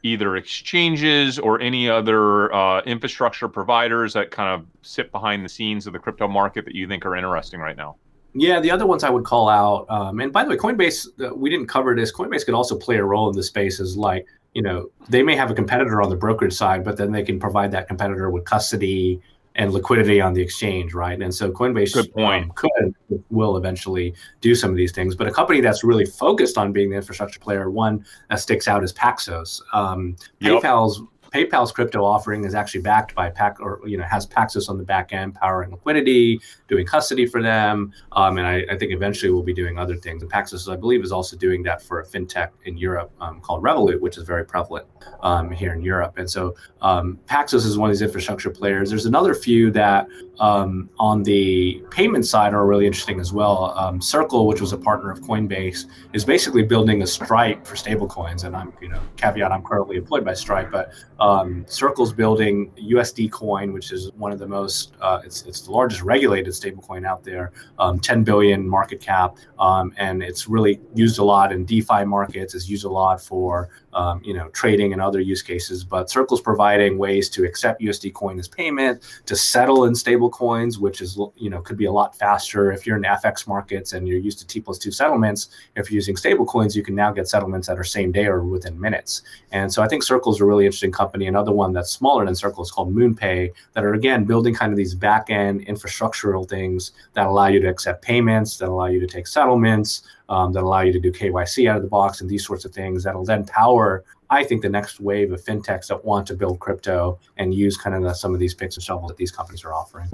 either exchanges or any other uh, infrastructure providers that kind of sit behind the scenes of the crypto market that you think are interesting right now? Yeah, the other ones I would call out, um, and by the way, Coinbase, uh, we didn't cover this. Coinbase could also play a role in the space as like, you know, they may have a competitor on the brokerage side, but then they can provide that competitor with custody and liquidity on the exchange, right? And so Coinbase Good point. Um, could will eventually do some of these things, but a company that's really focused on being the infrastructure player, one that sticks out is Paxos. Um, yep. PayPal's PayPal's crypto offering is actually backed by Pac, or you know, has Paxos on the back end, powering liquidity, doing custody for them, um, and I, I, think eventually we'll be doing other things. And Paxos, I believe, is also doing that for a fintech in Europe um, called Revolut, which is very prevalent um, here in Europe. And so um, Paxos is one of these infrastructure players. There's another few that um, on the payment side are really interesting as well. Um, Circle, which was a partner of Coinbase, is basically building a Stripe for stablecoins. And I'm, you know, caveat, I'm currently employed by Stripe, but um, Circle's building USD Coin, which is one of the most, uh, it's it's the largest regulated stablecoin out there, um, 10 billion market cap, um, and it's really used a lot in DeFi markets. It's used a lot for um, you know, trading and other use cases. But Circle's providing ways to accept USD coin as payment, to settle in stable coins, which is, you know, could be a lot faster. If you're in FX markets and you're used to T plus two settlements, if you're using stable coins, you can now get settlements that are same day or within minutes. And so I think Circle's a really interesting company. Another one that's smaller than Circle is called MoonPay, that are again building kind of these back end infrastructural things that allow you to accept payments, that allow you to take settlements um, that allow you to do KYC out of the box and these sorts of things that'll then power, I think, the next wave of fintechs that want to build crypto and use kind of the, some of these picks and shovels that these companies are offering.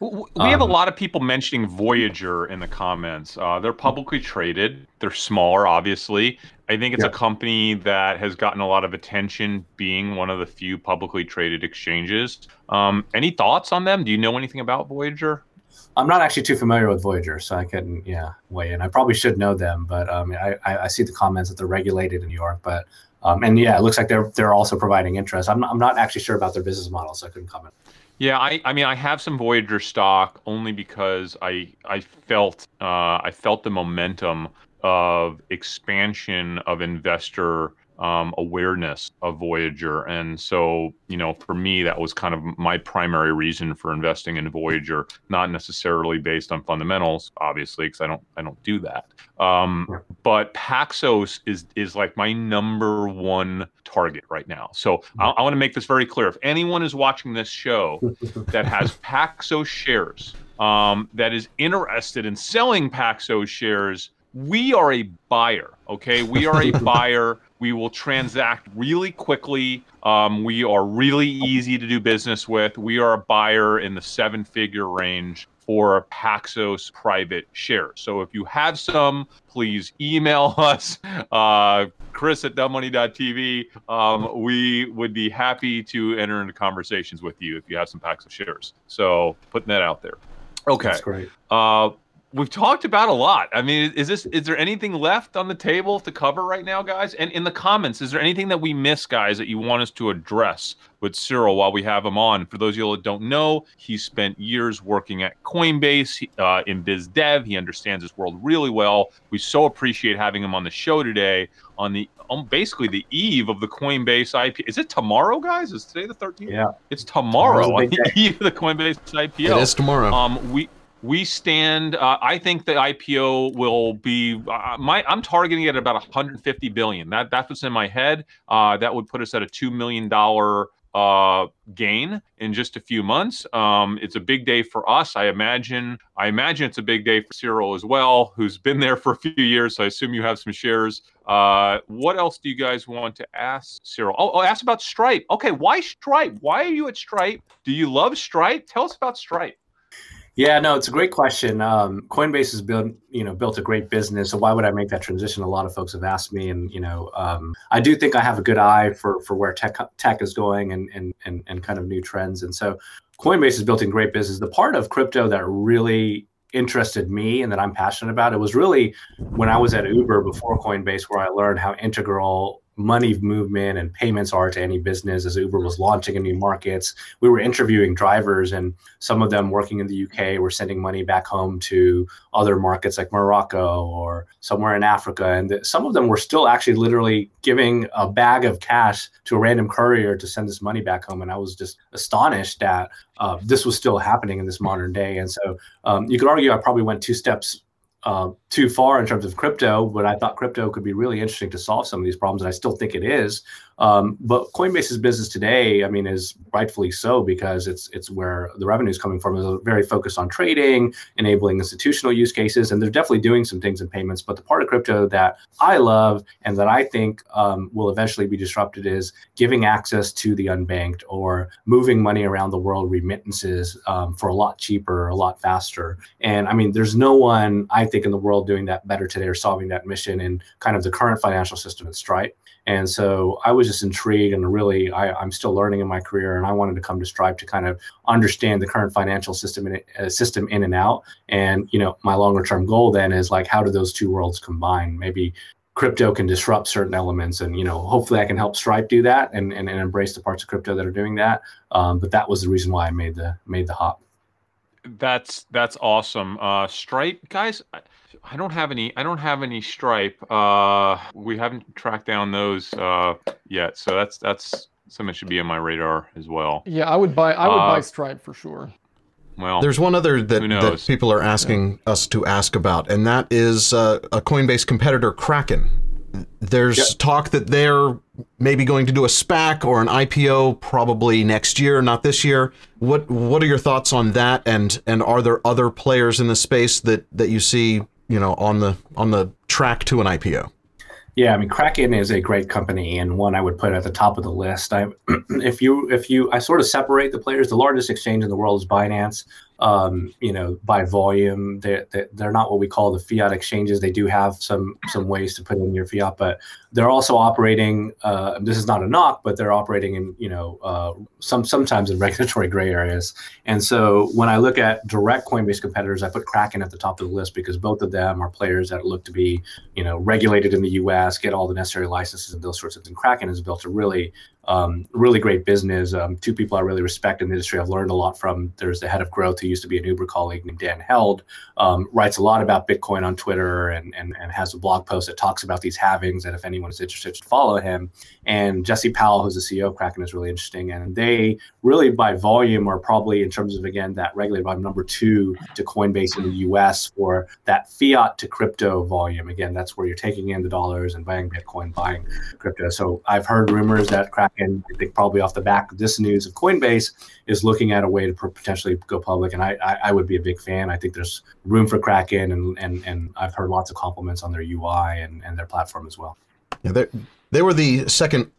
We have a um, lot of people mentioning Voyager in the comments. Uh, they're publicly traded. They're smaller, obviously. I think it's yeah. a company that has gotten a lot of attention, being one of the few publicly traded exchanges. Um, any thoughts on them? Do you know anything about Voyager? I'm not actually too familiar with Voyager, so I couldn't, yeah, weigh in. I probably should know them, but um, I, I, see the comments that they're regulated in New York, but um, and yeah, it looks like they're they're also providing interest. I'm not, I'm not actually sure about their business model, so I couldn't comment. Yeah, I, I mean, I have some Voyager stock only because I I felt uh, I felt the momentum of expansion of investor um, awareness of Voyager. And so, you know, for me, that was kind of my primary reason for investing in Voyager, not necessarily based on fundamentals, obviously, because I don't I don't do that. Um, but Paxos is is like my number one target right now. So I, I want to make this very clear. If anyone is watching this show that has Paxos shares, um, that is interested in selling Paxos shares, we are a buyer. Okay, we are a buyer. We will transact really quickly. Um, we are really easy to do business with. We are a buyer in the seven figure range for Paxos private shares. So if you have some, please email us, uh, Chris at dumbmoney.tv. Um, we would be happy to enter into conversations with you if you have some Paxos shares. So putting that out there. Okay. That's great. Uh, we've talked about a lot. I mean, is this is there anything left on the table to cover right now, guys? And in the comments, is there anything that we missed, guys, that you want us to address with Cyril while we have him on? For those of you that don't know, he spent years working at Coinbase uh, in biz dev. He understands this world really well. We so appreciate having him on the show today on the um, basically the eve of the Coinbase IP. Is it tomorrow, guys? Is today the 13th? Yeah, it's tomorrow on the eve of the Coinbase IPO. It is tomorrow. Um, we we stand. Uh, I think the IPO will be. Uh, my I'm targeting it at about 150 billion. That that's what's in my head. Uh, that would put us at a two million dollar uh, gain in just a few months. Um, it's a big day for us. I imagine. I imagine it's a big day for Cyril as well, who's been there for a few years. So I assume you have some shares. Uh, what else do you guys want to ask Cyril? Oh, oh, ask about Stripe. Okay, why Stripe? Why are you at Stripe? Do you love Stripe? Tell us about Stripe. Yeah, no, it's a great question. Um, Coinbase has built, you know, built a great business. So why would I make that transition? A lot of folks have asked me, and you know, um, I do think I have a good eye for for where tech tech is going and and and and kind of new trends. And so, Coinbase has built a great business. The part of crypto that really interested me and that I'm passionate about it was really when I was at Uber before Coinbase, where I learned how integral money movement and payments are to any business as Uber was launching in new markets. We were interviewing drivers, and some of them working in the UK were sending money back home to other markets like Morocco or somewhere in Africa. And some of them were still actually literally giving a bag of cash to a random courier to send this money back home. And I was just astonished that uh, this was still happening in this modern day. And so um, you could argue I probably went two steps uh, too far in terms of crypto, but I thought crypto could be really interesting to solve some of these problems, and I still think it is. Um, but Coinbase's business today, I mean, is rightfully so because it's it's where the revenue is coming from. Is very focused on trading, enabling institutional use cases, and they're definitely doing some things in payments. But the part of crypto that I love and that I think um, will eventually be disrupted is giving access to the unbanked or moving money around the world, remittances um, for a lot cheaper, a lot faster. And I mean, there's no one I think in the world doing that better today or solving that mission in kind of the current financial system at Stripe. And so I was just intrigued and really, I, am still learning in my career, and I wanted to come to Stripe to kind of understand the current financial system in, uh, system in and out. And you know, my longer term goal then is like, how do those two worlds combine? Maybe crypto can disrupt certain elements, and you know, hopefully, I can help Stripe do that and and, and embrace the parts of crypto that are doing that. Um, but that was the reason why I made the made the hop. That's that's awesome. Uh, Stripe guys. I don't have any. I don't have any Stripe. Uh, we haven't tracked down those uh, yet, so that's that's something should be on my radar as well. Yeah, I would buy. I would uh, buy Stripe for sure. Well, there's one other that, that people are asking yeah. us to ask about, and that is uh, a Coinbase competitor, Kraken. There's yep. talk that they're maybe going to do a SPAC or an IPO probably next year, not this year. What What are your thoughts on that? And and are there other players in the space that that you see you know on the on the track to an IPO? Yeah, I mean Kraken is a great company and one I would put at the top of the list. I, if you if you I sort of separate the players. The largest exchange in the world is Binance. Um, you know, by volume. They're, they're not what we call the fiat exchanges. They do have some some ways to put in your fiat, but they're also operating. Uh, this is not a knock, but they're operating in you know uh, some sometimes in regulatory gray areas. And so when I look at direct Coinbase competitors, I put Kraken at the top of the list because both of them are players that look to be you know regulated in the U.S., get all the necessary licenses and those sorts of things. Kraken has built a really um, really great business. Um, two people I really respect in the industry. I've learned a lot from. There's the head of growth who used to be an Uber colleague named Dan Held. Um, writes a lot about Bitcoin on Twitter and, and and has a blog post that talks about these halvings. And if anyone is interested, to follow him. And Jesse Powell, who's the CEO of Kraken, is really interesting. And they really, by volume, are probably in terms of again that regulated number two to Coinbase in the U.S. for that fiat to crypto volume. Again, that's where you're taking in the dollars and buying Bitcoin, buying crypto. So I've heard rumors that Kraken and I think probably off the back of this news of Coinbase is looking at a way to potentially go public. And I, I, I, would be a big fan. I think there's room for Kraken, and and and I've heard lots of compliments on their UI and, and their platform as well. Yeah, they they were the second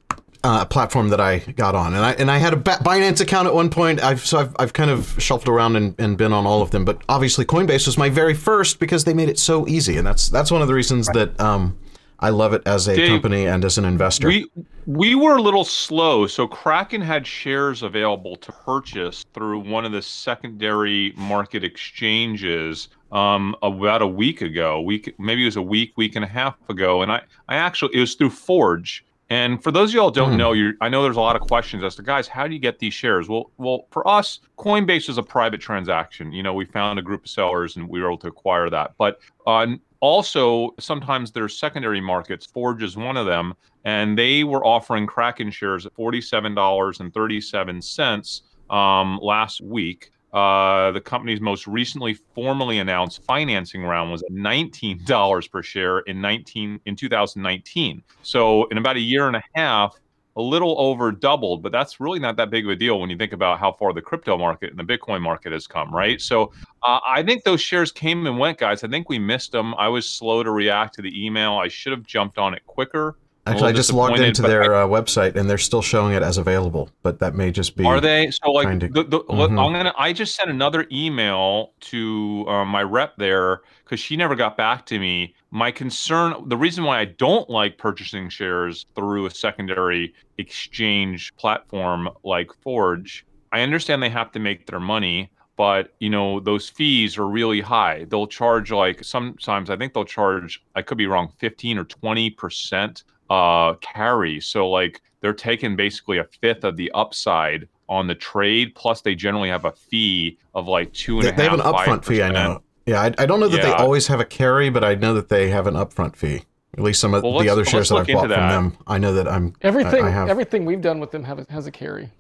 uh, platform that I got on, and I and I had a Binance account at one point. I've so I've, I've kind of shuffled around and, and been on all of them, but obviously Coinbase was my very first because they made it so easy, and that's that's one of the reasons right. that um, I love it as a Dave, company and as an investor. We we were a little slow, so Kraken had shares available to purchase through one of the secondary market exchanges um, about a week ago. Week maybe it was a week, week and a half ago, and I I actually it was through Forge. And for those of y'all don't mm. know, you I know there's a lot of questions as to guys, how do you get these shares? Well, well, for us, Coinbase is a private transaction. You know, we found a group of sellers and we were able to acquire that. But uh, also, sometimes there's secondary markets. Forge is one of them, and they were offering Kraken shares at $47.37 um, last week. Uh, the company's most recently formally announced financing round was $19 per share in 19 in 2019. So in about a year and a half, a little over doubled, but that's really not that big of a deal when you think about how far the crypto market and the Bitcoin market has come, right? So uh, I think those shares came and went, guys. I think we missed them. I was slow to react to the email. I should have jumped on it quicker. Actually, I just logged into their I, uh, website and they're still showing it as available, but that may just be. Are they? So like, to, the, the, mm-hmm. I'm gonna. I just sent another email to uh, my rep there because she never got back to me. My concern, the reason why I don't like purchasing shares through a secondary exchange platform like Forge, I understand they have to make their money, but you know those fees are really high. They'll charge like sometimes I think they'll charge. I could be wrong, 15 or 20 percent uh, carry. So like they're taking basically a fifth of the upside on the trade. Plus, they generally have a fee of like two and they, a half. They have an upfront 5%. fee. I know. Yeah, I, I don't know that yeah. they always have a carry, but I know that they have an upfront fee. At least some of well, the other shares that I've bought that. from them, I know that I'm everything. I, I have... Everything we've done with them have, has a carry.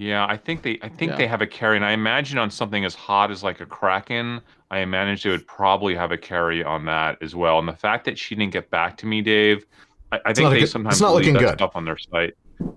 Yeah, I think they I think yeah. they have a carry, and I imagine on something as hot as like a Kraken, I imagine they would probably have a carry on that as well. And the fact that she didn't get back to me, Dave, I, I think they good, sometimes not looking good. stuff on their site.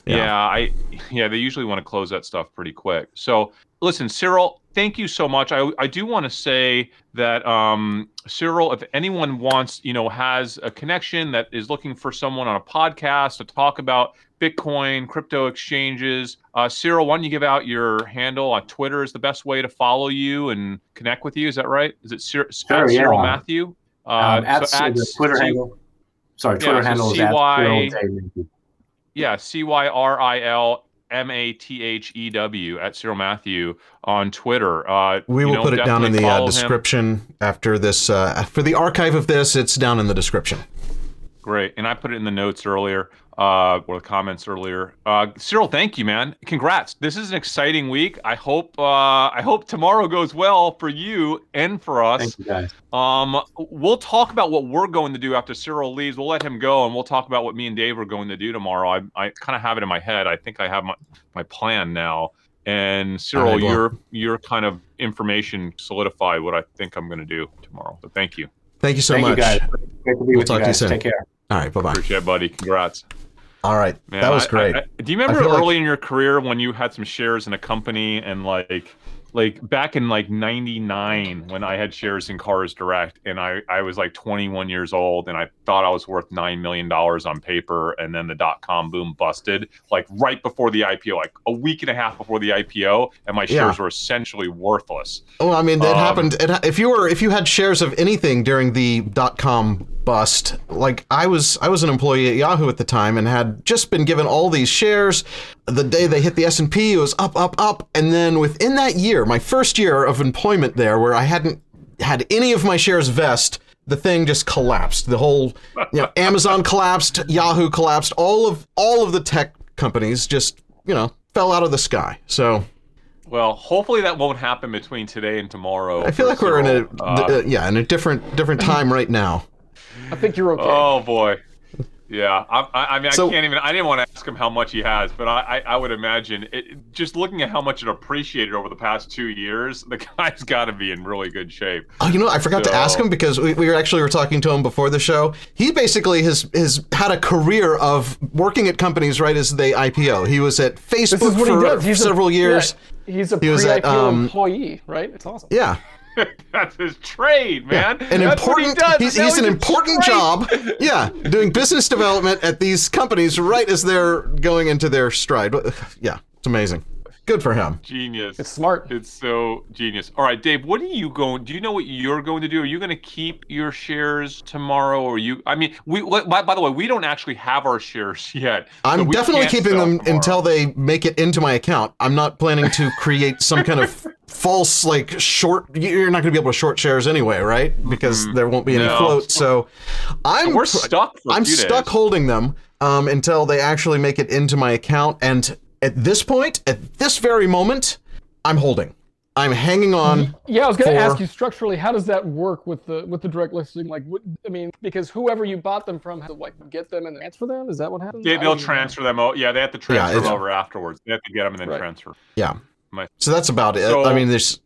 Yeah. yeah, I yeah, they usually want to close that stuff pretty quick. So listen, Cyril, thank you so much. I I do want to say that um, Cyril, if anyone wants, you know, has a connection that is looking for someone on a podcast to talk about Bitcoin, crypto exchanges, uh, Cyril, why don't you give out your handle on Twitter? Is the best way to follow you and connect with you? Is that right? Is it Cyril, sure, Cyril yeah. Matthew? Uh, um, at, so at the Twitter handle. Sorry, Twitter yeah, handle C-Y, is at Yeah, C Y R I L M A T H E W at Cyril Matthew on Twitter. Uh, we will know, put it down in the uh, description him. after this. Uh, for the archive of this, it's down in the description. Great, and I put it in the notes earlier uh, or the comments earlier. Uh, Cyril, thank you, man. Congrats. This is an exciting week. I hope uh, I hope tomorrow goes well for you and for us. Thank you, guys. Um, we'll talk about what we're going to do after Cyril leaves. We'll let him go, and we'll talk about what me and Dave are going to do tomorrow. I, I kind of have it in my head. I think I have my, my plan now. And Cyril, your your kind of information solidified what I think I'm going to do tomorrow. So thank you. Thank you so thank much. You guys. Great to be we'll with talk you guys. To you soon. Take care. All right. Bye bye. Appreciate it, buddy. Congrats. All right, Man, that was great. I, I, do you remember early like... in your career when you had some shares in a company and like like back in like 99 when i had shares in CarsDirect and i i was like 21 years old and i thought i was worth 9 million dollars on paper and then the dot-com boom busted like right before the ipo like a week and a half before the ipo and my shares Yeah. were essentially worthless Well, I mean, it Um, happened. It, if you were, if you had shares of anything during the dot com bust, like I was, I was an employee at Yahoo at the time and had just been given all these shares. The day they hit the S and P, it was up, up, up, and then within that year, my first year of employment there, where I hadn't had any of my shares vest. The thing just collapsed. The whole, you know, Amazon collapsed, Yahoo collapsed. All of all of the tech companies just, you know, fell out of the sky. So well hopefully that won't happen between today and tomorrow I feel like we're in a uh, yeah in a different different time right now. I think you're okay. Oh boy. Yeah, I, I, I mean, So- I can't even. I didn't want to ask him how much he has, but I, I, I would imagine it, just looking at how much it appreciated over the past two years, the guy's got to be in really good shape. Oh, you know, I forgot to ask him because we, we were actually were talking to him before the show. He basically has has had a career of working at companies right as they IPO. He was at Facebook what he for several a, years. Yeah, he's a He was at, pre-IPO um, employee, right? It's awesome. Yeah, That's his trade, man. an That's what he important. does. he's he's an important trade. job. Yeah, doing business development at these companies right as they're going into their stride. Yeah, it's amazing. Good for him. Genius. It's smart. It's so genius. All right, Dave. What are you going? Do you know what you're going to do? Are you going to keep your shares tomorrow, or you? I mean, we. By, by the way, we don't actually have our shares yet. I'm we definitely keeping them tomorrow. until they make it into my account. I'm not planning to create some kind of false like short. You're not going to be able to short shares anyway, right? Because there won't be any No. float. So I'm We're stuck. For a I'm stuck days. holding them um, until they actually make it into my account. And at this point, at this very moment, I'm holding. I'm hanging on. Yeah, I was going to for- ask you structurally, how does that work with the with the direct listing? Like, what, I mean, because whoever you bought them from has to like get them and transfer them. Is that what happens? They, I they'll don't know. transfer them. out. Yeah, they have to transfer it's- them over afterwards. They have to get them and then Right. transfer. Yeah. My- So that's about it. So- I mean, there's,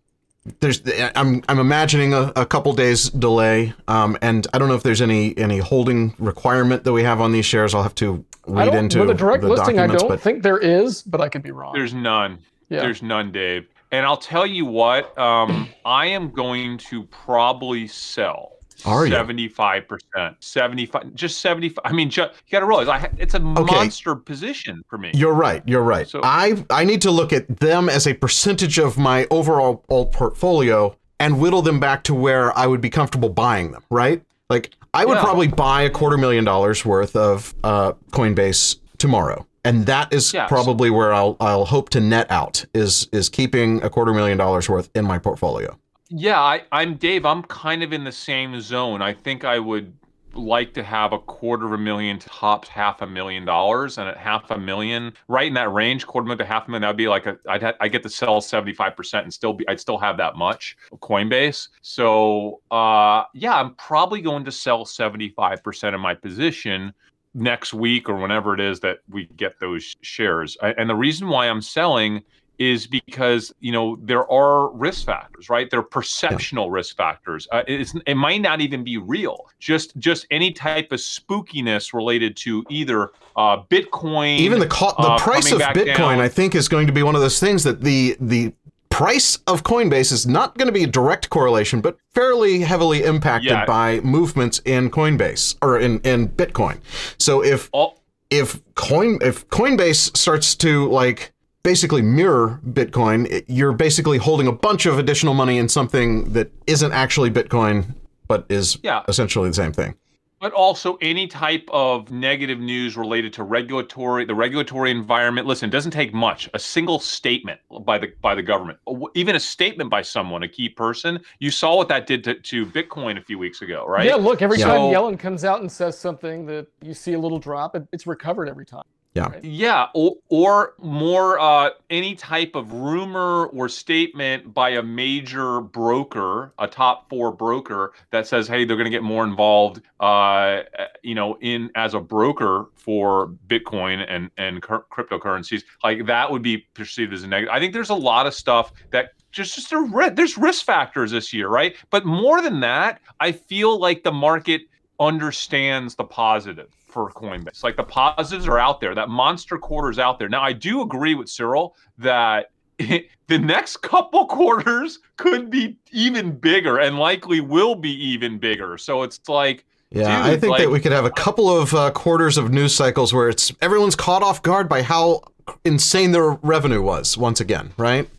there's, I'm, I'm imagining a, a couple days delay, um, and I don't know if there's any any holding requirement that we have on these shares. I'll have to I read don't, into with a direct the listing, I don't but think there is, but I could be wrong. There's none. yeah. There's none, Dave. And I'll tell you what. Um, I am going to probably sell. Are you? Seventy-five percent, seventy-five, just seventy-five. I mean, ju- you got to realize, I it's a monster position for me. You're right. You're right. So- I I need to look at them as a percentage of my overall all portfolio and whittle them back to where I would be comfortable buying them. Right? Like I would Yeah. probably buy a quarter million dollars worth of uh, Coinbase tomorrow, and that is Yes. probably where I'll I'll hope to net out is is keeping a quarter million dollars worth in my portfolio. Yeah, I, I'm Dave. I'm kind of in the same zone. I think I would like to have a quarter of a million tops half a million dollars, and at half a million, right in that range, quarter million to half a million, that'd be like a I'd ha- I get to sell 75 percent and still be I'd still have that much of Coinbase. So uh, yeah, I'm probably going to sell 75 percent of my position next week or whenever it is that we get those shares. I, and the reason why I'm selling is because you know there are risk factors right there are perceptional risk factors uh, it's, it might not even be real just just any type of spookiness related to either uh, bitcoin Even the co- the uh, price of Bitcoin, down. I think, is going to be one of those things that the the price of Coinbase is not going to be a direct correlation, but fairly heavily impacted Yeah. by movements in Coinbase or in in Bitcoin. So if all, if coin if Coinbase starts to like basically mirror Bitcoin, you're basically holding a bunch of additional money in something that isn't actually Bitcoin, but is Yeah. essentially the same thing. but also any type of negative news related to regulatory the regulatory environment listen it doesn't take much a single statement by the by the government even a statement by someone a key person you saw what that did to, to bitcoin a few weeks ago right Yeah, look, every Yeah. time Yellen comes out and says something that you see a little drop, it, it's recovered every time. Yeah. Yeah, or, or more uh, any type of rumor or statement by a major broker, a top four broker that says, "Hey, they're going to get more involved, uh, you know, in as a broker for Bitcoin and and cur- cryptocurrencies." Like that would be perceived as a negative. I think there's a lot of stuff that just just a there's risk factors this year, right? But more than that, I feel like the market understands the positive for Coinbase. Like the positives are out there. That monster quarter is out there. Now, I do agree with Cyril that the next couple quarters could be even bigger and likely will be even bigger. So it's like, Yeah, Dude, I think like- that we could have a couple of uh, quarters of news cycles where it's everyone's caught off guard by how insane their revenue was once again, right?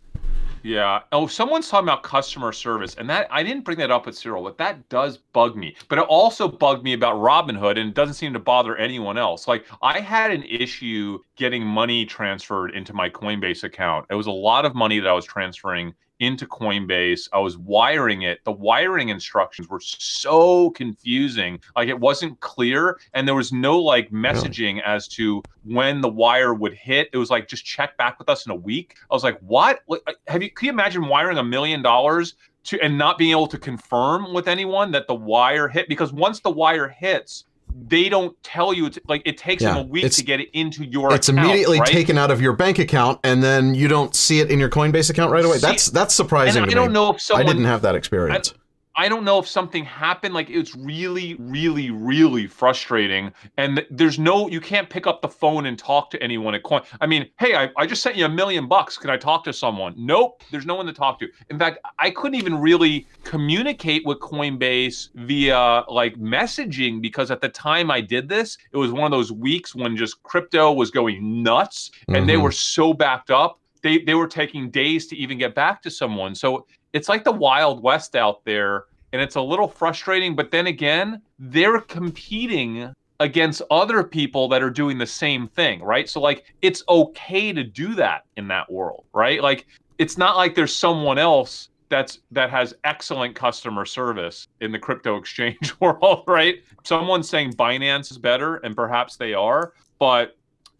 Yeah. Oh, someone's talking about customer service, and that I didn't bring that up with Cyril, but that does bug me. But it also bugged me about Robinhood, and it doesn't seem to bother anyone else. Like I had an issue getting money transferred into my Coinbase account. It was a lot of money that I was transferring into Coinbase. I was wiring it. The wiring instructions were so confusing. Like it wasn't clear and there was no like messaging as to when the wire would hit. It was like just check back with us in a week. I was like, "What? What- uh, Have you can you imagine wiring a million dollars to and not being able to confirm with anyone that the wire hit because once the wire hits they don't tell you it's like it takes Yeah, them a week to get it into your it's account, immediately right? taken out of your bank account, and then you don't see it in your Coinbase account right away. See- that's that's surprising I to don't me. know if someone I didn't have that experience. I don't know if something happened. Like it's really, really, really frustrating. And there's no, you can't pick up the phone and talk to anyone at Coin. I mean, hey, I, I just sent you a million bucks. Can I talk to someone? Nope. There's no one to talk to. In fact, I couldn't even really communicate with Coinbase via like messaging because at the time I did this, it was one of those weeks when just crypto was going nuts and they Mhm. were so backed up. They, they were taking days to even get back to someone. So it's like the wild west out there and it's a little frustrating but then again they're competing against other people that are doing the same thing right? So like it's okay to do that in that world right? Like it's not like there's someone else that's that has excellent customer service in the crypto exchange world right? Someone's saying binance is better and perhaps they are but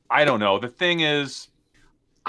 i don't know. The thing is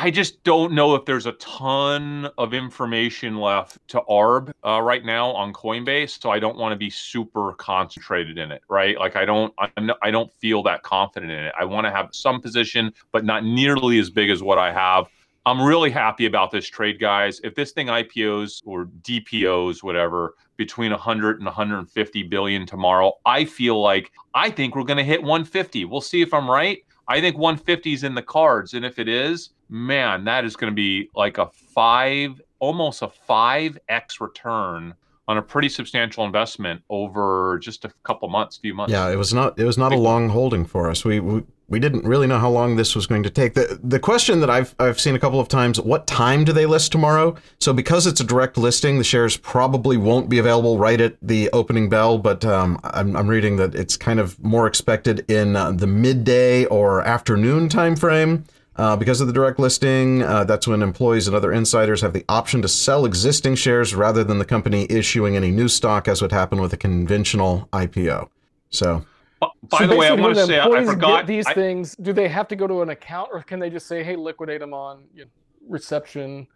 I just don't know if there's a ton of information left to ARB uh, right now on Coinbase, so I don't want to be super concentrated in it, right? Like I don't, I'm not, I don't feel that confident in it. I want to have some position, but not nearly as big as what I have. I'm really happy about this trade, guys. If this thing IPOs or DPOs, whatever, between 100 and 150 billion tomorrow, I feel like I think we're going to hit 150. We'll see if I'm right. I think 150 is in the cards, and if it is, man, that is going to be like a five, almost a five x return on a pretty substantial investment over just a couple months, few months. Yeah, it was not it was not a long holding for us. We, we we didn't really know how long this was going to take. The the question that I've I've seen a couple of times, what time do they list tomorrow? So because it's a direct listing, the shares probably won't be available right at the opening bell, but um, I'm I'm reading that it's kind of more expected in uh, the midday or afternoon time frame. Uh, because of the direct listing, uh, that's when employees and other insiders have the option to sell existing shares rather than the company issuing any new stock, as would happen with a conventional IPO. So, B- By So the way, I want to say I- I forgot. Get these I- things, do they have to go to an account, or can they just say, "Hey, liquidate them on you know, reception,"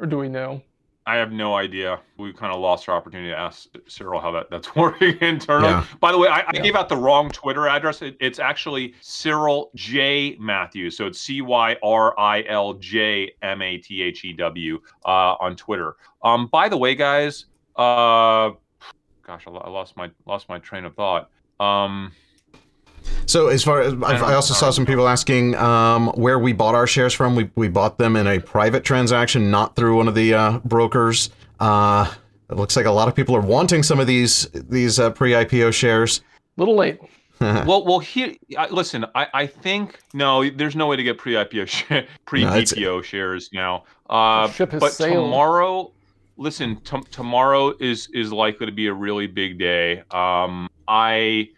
or do we know? I have no idea. We kind of lost our opportunity to ask Cyril how that, that's working internally. Yeah. By the way, I, I Yeah. gave out the wrong Twitter address. It, it's actually Cyril J Matthews. So it's C Y R I L J M A T H E W uh, on Twitter. Um, by the way, guys, uh, gosh, I, I lost my lost my train of thought. Um, so as far as I've, I also saw some people asking um, where we bought our shares from. We we bought them in a private transaction, not through one of the uh, brokers. Uh, it looks like a lot of people are wanting some of these these uh, pre-IPO shares. A little late. well, well, here, listen. I, I think no, there's no way to get pre-IPO sh- pre-DPO shares now. Uh, ship has but sailed. tomorrow, listen, t- tomorrow is is likely to be a really big day. Um, I.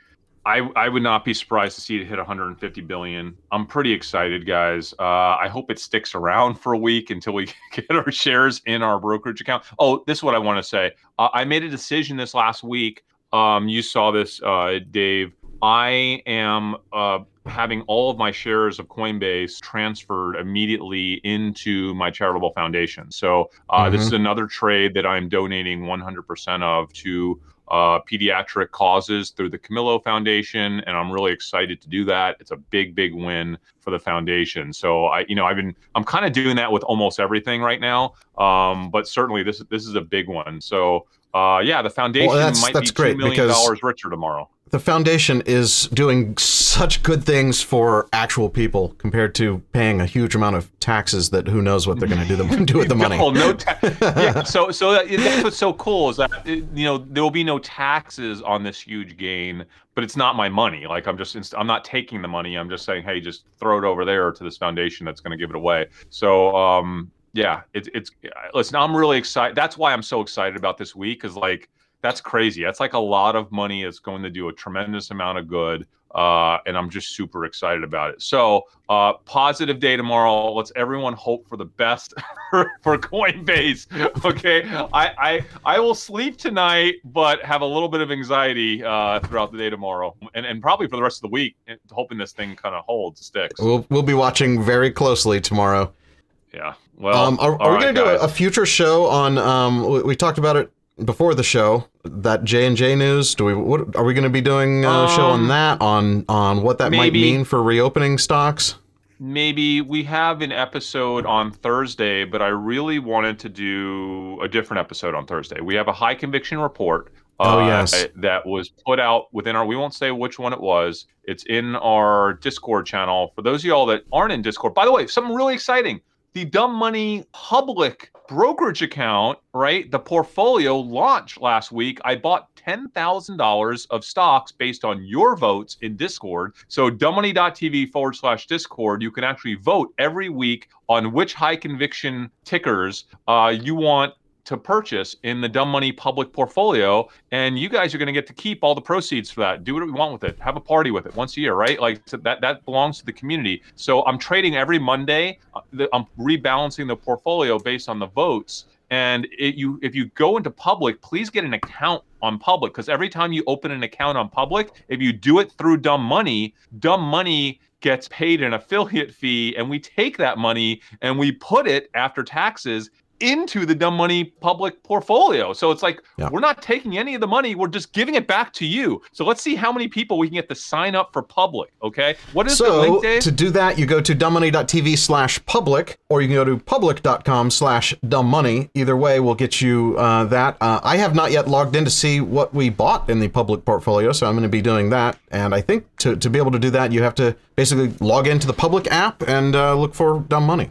I, I would not be surprised to see it hit 150 billion. I'm pretty excited, guys. Uh, I hope it sticks around for a week until we get our shares in our brokerage account. Oh, this is what I want to say. Uh, I made a decision this last week. Um, you saw this, uh, Dave. I am uh, having all of my shares of Coinbase transferred immediately into my charitable foundation. So uh, this Mhm. is another trade that I'm donating 100% of to uh, pediatric causes through the Camillo Foundation, and I'm really excited to do that. It's a big, big win for the foundation. So I, you know, I've been, I'm kind of doing that with almost everything right now, um, but certainly this this is a big one. So uh, yeah, the foundation that's- might that's be great two million dollars richer tomorrow. The foundation is doing such good things for actual people compared to paying a huge amount of taxes that who knows what they're going to do, the, do with the money. No, no ta- yeah, so so that, that's what's so cool is that you know there will be no taxes on this huge gain, but it's not my money. Like I'm just I'm not taking the money. I'm just saying, hey, just throw it over there to this foundation that's going to give it away. So um, yeah, it's it's listen. I'm really excited. That's why I'm so excited about this week because like that's crazy. That's like a lot of money. It's going to do a tremendous amount of good. Uh, and I'm just super excited about it. So, uh, positive day tomorrow. Let's everyone hope for the best for Coinbase. Okay, I, I I will sleep tonight, but have a little bit of anxiety uh, throughout the day tomorrow, and, and probably for the rest of the week, hoping this thing kind of holds, sticks. We'll we'll be watching very closely tomorrow. Yeah. Well, um, are, are we going to do a, a, future show on? Um, we, we talked about it before the show that J and J news. Do we? What are we going to be doing a um, show on um, that? On on what that maybe, might mean for reopening stocks? Maybe we have an episode on Thursday, but I really wanted to do a different episode on Thursday. We have a high conviction report. Oh uh, yes, that was put out within our. We won't say which one it was. It's in our Discord channel. For those of y'all that aren't in Discord, by the way, something really exciting the dumb money public brokerage account, right? The portfolio launched last week. I bought $10,000 of stocks based on your votes in Discord. So, dumbmoney.tv forward slash Discord, you can actually vote every week on which high conviction tickers uh, you want to purchase in the dumb money public portfolio and you guys are going to get to keep all the proceeds for that. Do what we want with it. Have a party with it once a year right? Like so that that belongs to the community. So i'm trading every monday uh, i'm rebalancing the portfolio based on the votes. And it, you if you go into public please get an account on public because every time you open an account on public if you do it through dumb money dumb money gets paid an affiliate fee and we take that money and we put it after taxes into the dumb money public portfolio. So it's like yeah. we're not taking any of the money, we're just giving it back to you. So let's see how many people we can get to sign up for public. Okay. What is so, the link, Dave? To do that, you go to dumbmoney.tv slash public, or you can go to public.com slash dumbmoney. Either way we'll get you uh, that. Uh, I have not yet logged in to see what we bought in the public portfolio, so I'm going to be doing that. And I think to, to be able to do that, you have to basically log into the public app and uh, look for dumb money.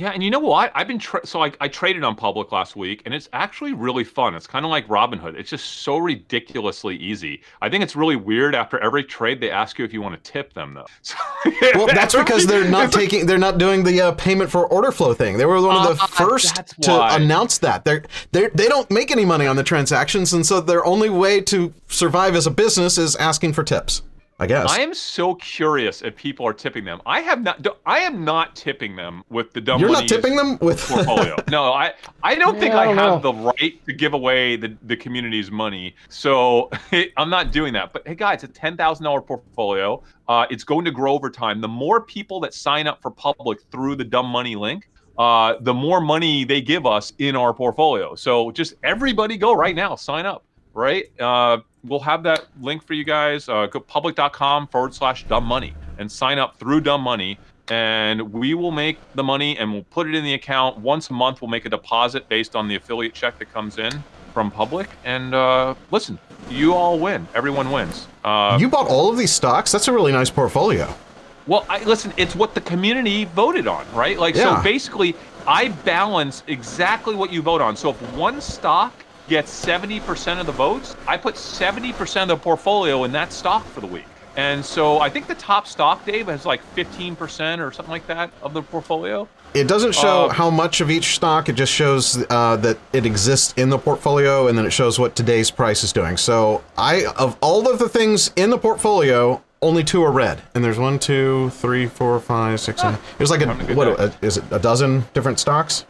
Yeah, and you know what? I've been tra- so I, I traded on public last week, and it's actually really fun. It's kind of like Robinhood. It's just so ridiculously easy. I think it's really weird. After every trade, they ask you if you want to tip them, though. So, well, that's because they're not taking, they're not doing the uh, payment for order flow thing. They were one of the uh, first to why. announce that. They're they they don't make any money on the transactions, and so their only way to survive as a business is asking for tips. I guess. I am so curious if people are tipping them. I have not. I am not tipping them with the dumb. Money. You're not tipping them with portfolio. no, I. I don't yeah, think I, don't I have know. the right to give away the the community's money. So I'm not doing that. But hey, guys, it's a ten thousand dollar portfolio. Uh, it's going to grow over time. The more people that sign up for public through the dumb money link, uh, the more money they give us in our portfolio. So just everybody go right now, sign up right? Uh, we'll have that link for you guys. Uh, go public.com forward slash dumb money and sign up through dumb money. And we will make the money and we'll put it in the account. Once a month, we'll make a deposit based on the affiliate check that comes in from public. And uh, listen, you all win. Everyone wins. Uh, you bought all of these stocks? That's a really nice portfolio. Well, I, listen, it's what the community voted on, right? Like, yeah. so basically, I balance exactly what you vote on. So if one stock gets 70% of the votes, I put 70% of the portfolio in that stock for the week. And so I think the top stock, Dave, has like 15% or something like that of the portfolio. It doesn't show uh, how much of each stock. It just shows uh, that it exists in the portfolio, and then it shows what today's price is doing. So I, of all of the things in the portfolio, only two are red, and there's one, two, three, four, five, six, seven. There's like a, a what a, is it? A dozen different stocks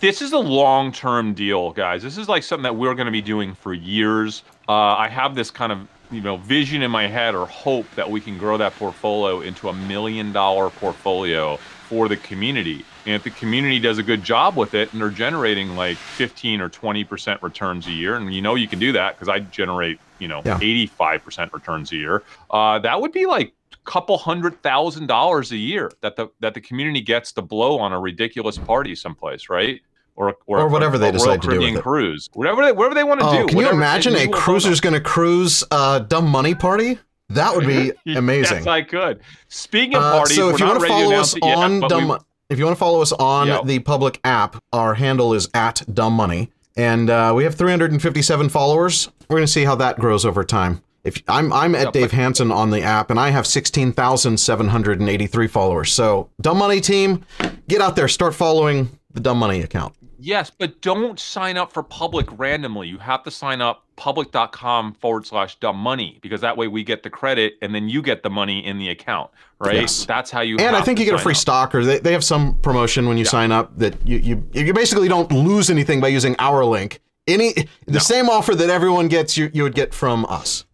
this is a long term deal, guys. This is like something that we're going to be doing for years. Uh, I have this kind of you know vision in my head or hope that we can grow that portfolio into a million dollar portfolio for the community. And if the community does a good job with it and they're generating like 15 or 20% returns a year, and you know you can do that because I generate, you know, yeah. 85% returns a year, uh, that would be like couple hundred thousand dollars a year that the that the community gets to blow on a ridiculous party someplace, right? or or, Or whatever a, they a decide Royal to do with Caribbean it. cruise, whatever they whatever they want to Oh, do. can you imagine a you will vote cruiser's going to cruise uh, Dumb Money Party? That would be amazing. Yes, I could. Speaking of Uh, parties, so we're if you want to follow us it yet, on Dumb, we- if you want to follow us on the public app, our handle is at Dumb Money, and uh, we have 357 followers. We're going to see how that grows over time. If I'm I'm at Dave Hansen on the app, and I have 16,783 followers. So Dumb Money team, get out there, start following the Dumb Money account. Yes, but don't sign up for public randomly. You have to sign up public.com forward slash dumb money because that way we get the credit and then you get the money in the account, right? Yes. That's how you. And I think you get a free up. stock, or they, they have some promotion when you sign up that you, you you basically don't lose anything by using our link. Any the same offer that everyone gets, you you would get from us.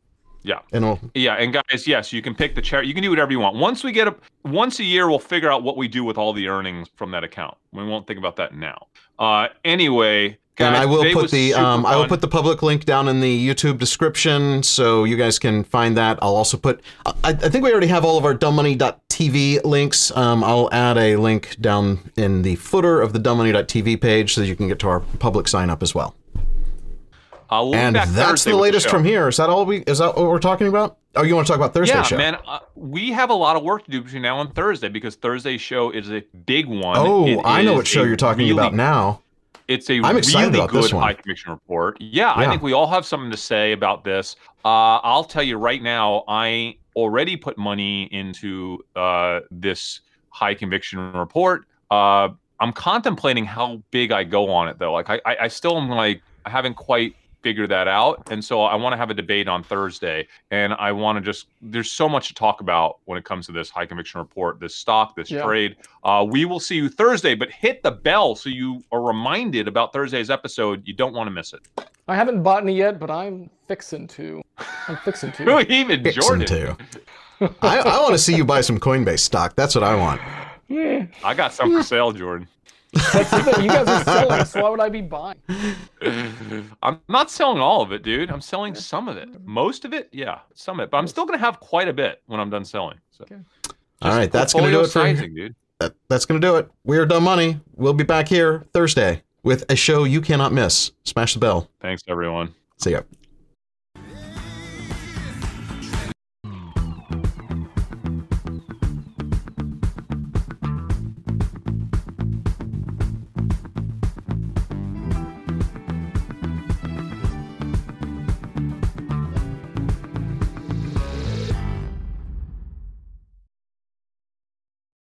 Yeah. And we'll, Yeah, and guys, yes, you can pick the charity. You can do whatever you want. Once we get a once a year, we'll figure out what we do with all the earnings from that account. We won't think about that now. Uh, anyway, guys, and I will put the um, I will put the public link down in the YouTube description, so you guys can find that. I'll also put. I, I think we already have all of our dumbmoney.tv links. Um, I'll add a link down in the footer of the dumbmoney.tv page, so you can get to our public sign up as well. We'll be and back that's Thursday the latest show. from here. Is that all we? Is that what we're talking about? Oh, you want to talk about Thursday yeah, show? man, uh, we have a lot of work to do between now and Thursday because Thursday's show is a big one. Oh, It I know what show you're talking really about now. It's a I'm excited really about this good one. high conviction report. Yeah, I think we all have something to say about this. Uh, I'll tell you right now, I already put money into uh, this high conviction report. Uh, I'm contemplating how big I go on it though. Like I, I, I still am like I haven't quite figured that out, and so I want to have a debate on Thursday. And I want to just there's so much to talk about when it comes to this high conviction report, this stock, this Yeah. trade. Uh, we will see you Thursday, but hit the bell so you are reminded about Thursday's episode. You don't want to miss it. I haven't bought any yet, but I'm fixing to. I'm fixing Who to. even Fixin' Jordan? to. I, I want to see you buy some Coinbase stock. That's what I want. Yeah. I got some for sale, Jordan. That's the thing. You guys are selling, so why would I be buying? I'm not selling all of it, dude. I'm selling some of it. Most of it, yeah, some of it. But I'm still gonna have quite a bit when I'm done selling. So, Okay. All right, that's going to do it for sizing, dude. that, that's going to do it. We're done Money. We'll be back here Thursday with a show you cannot miss. Smash the bell. Thanks, everyone. See ya.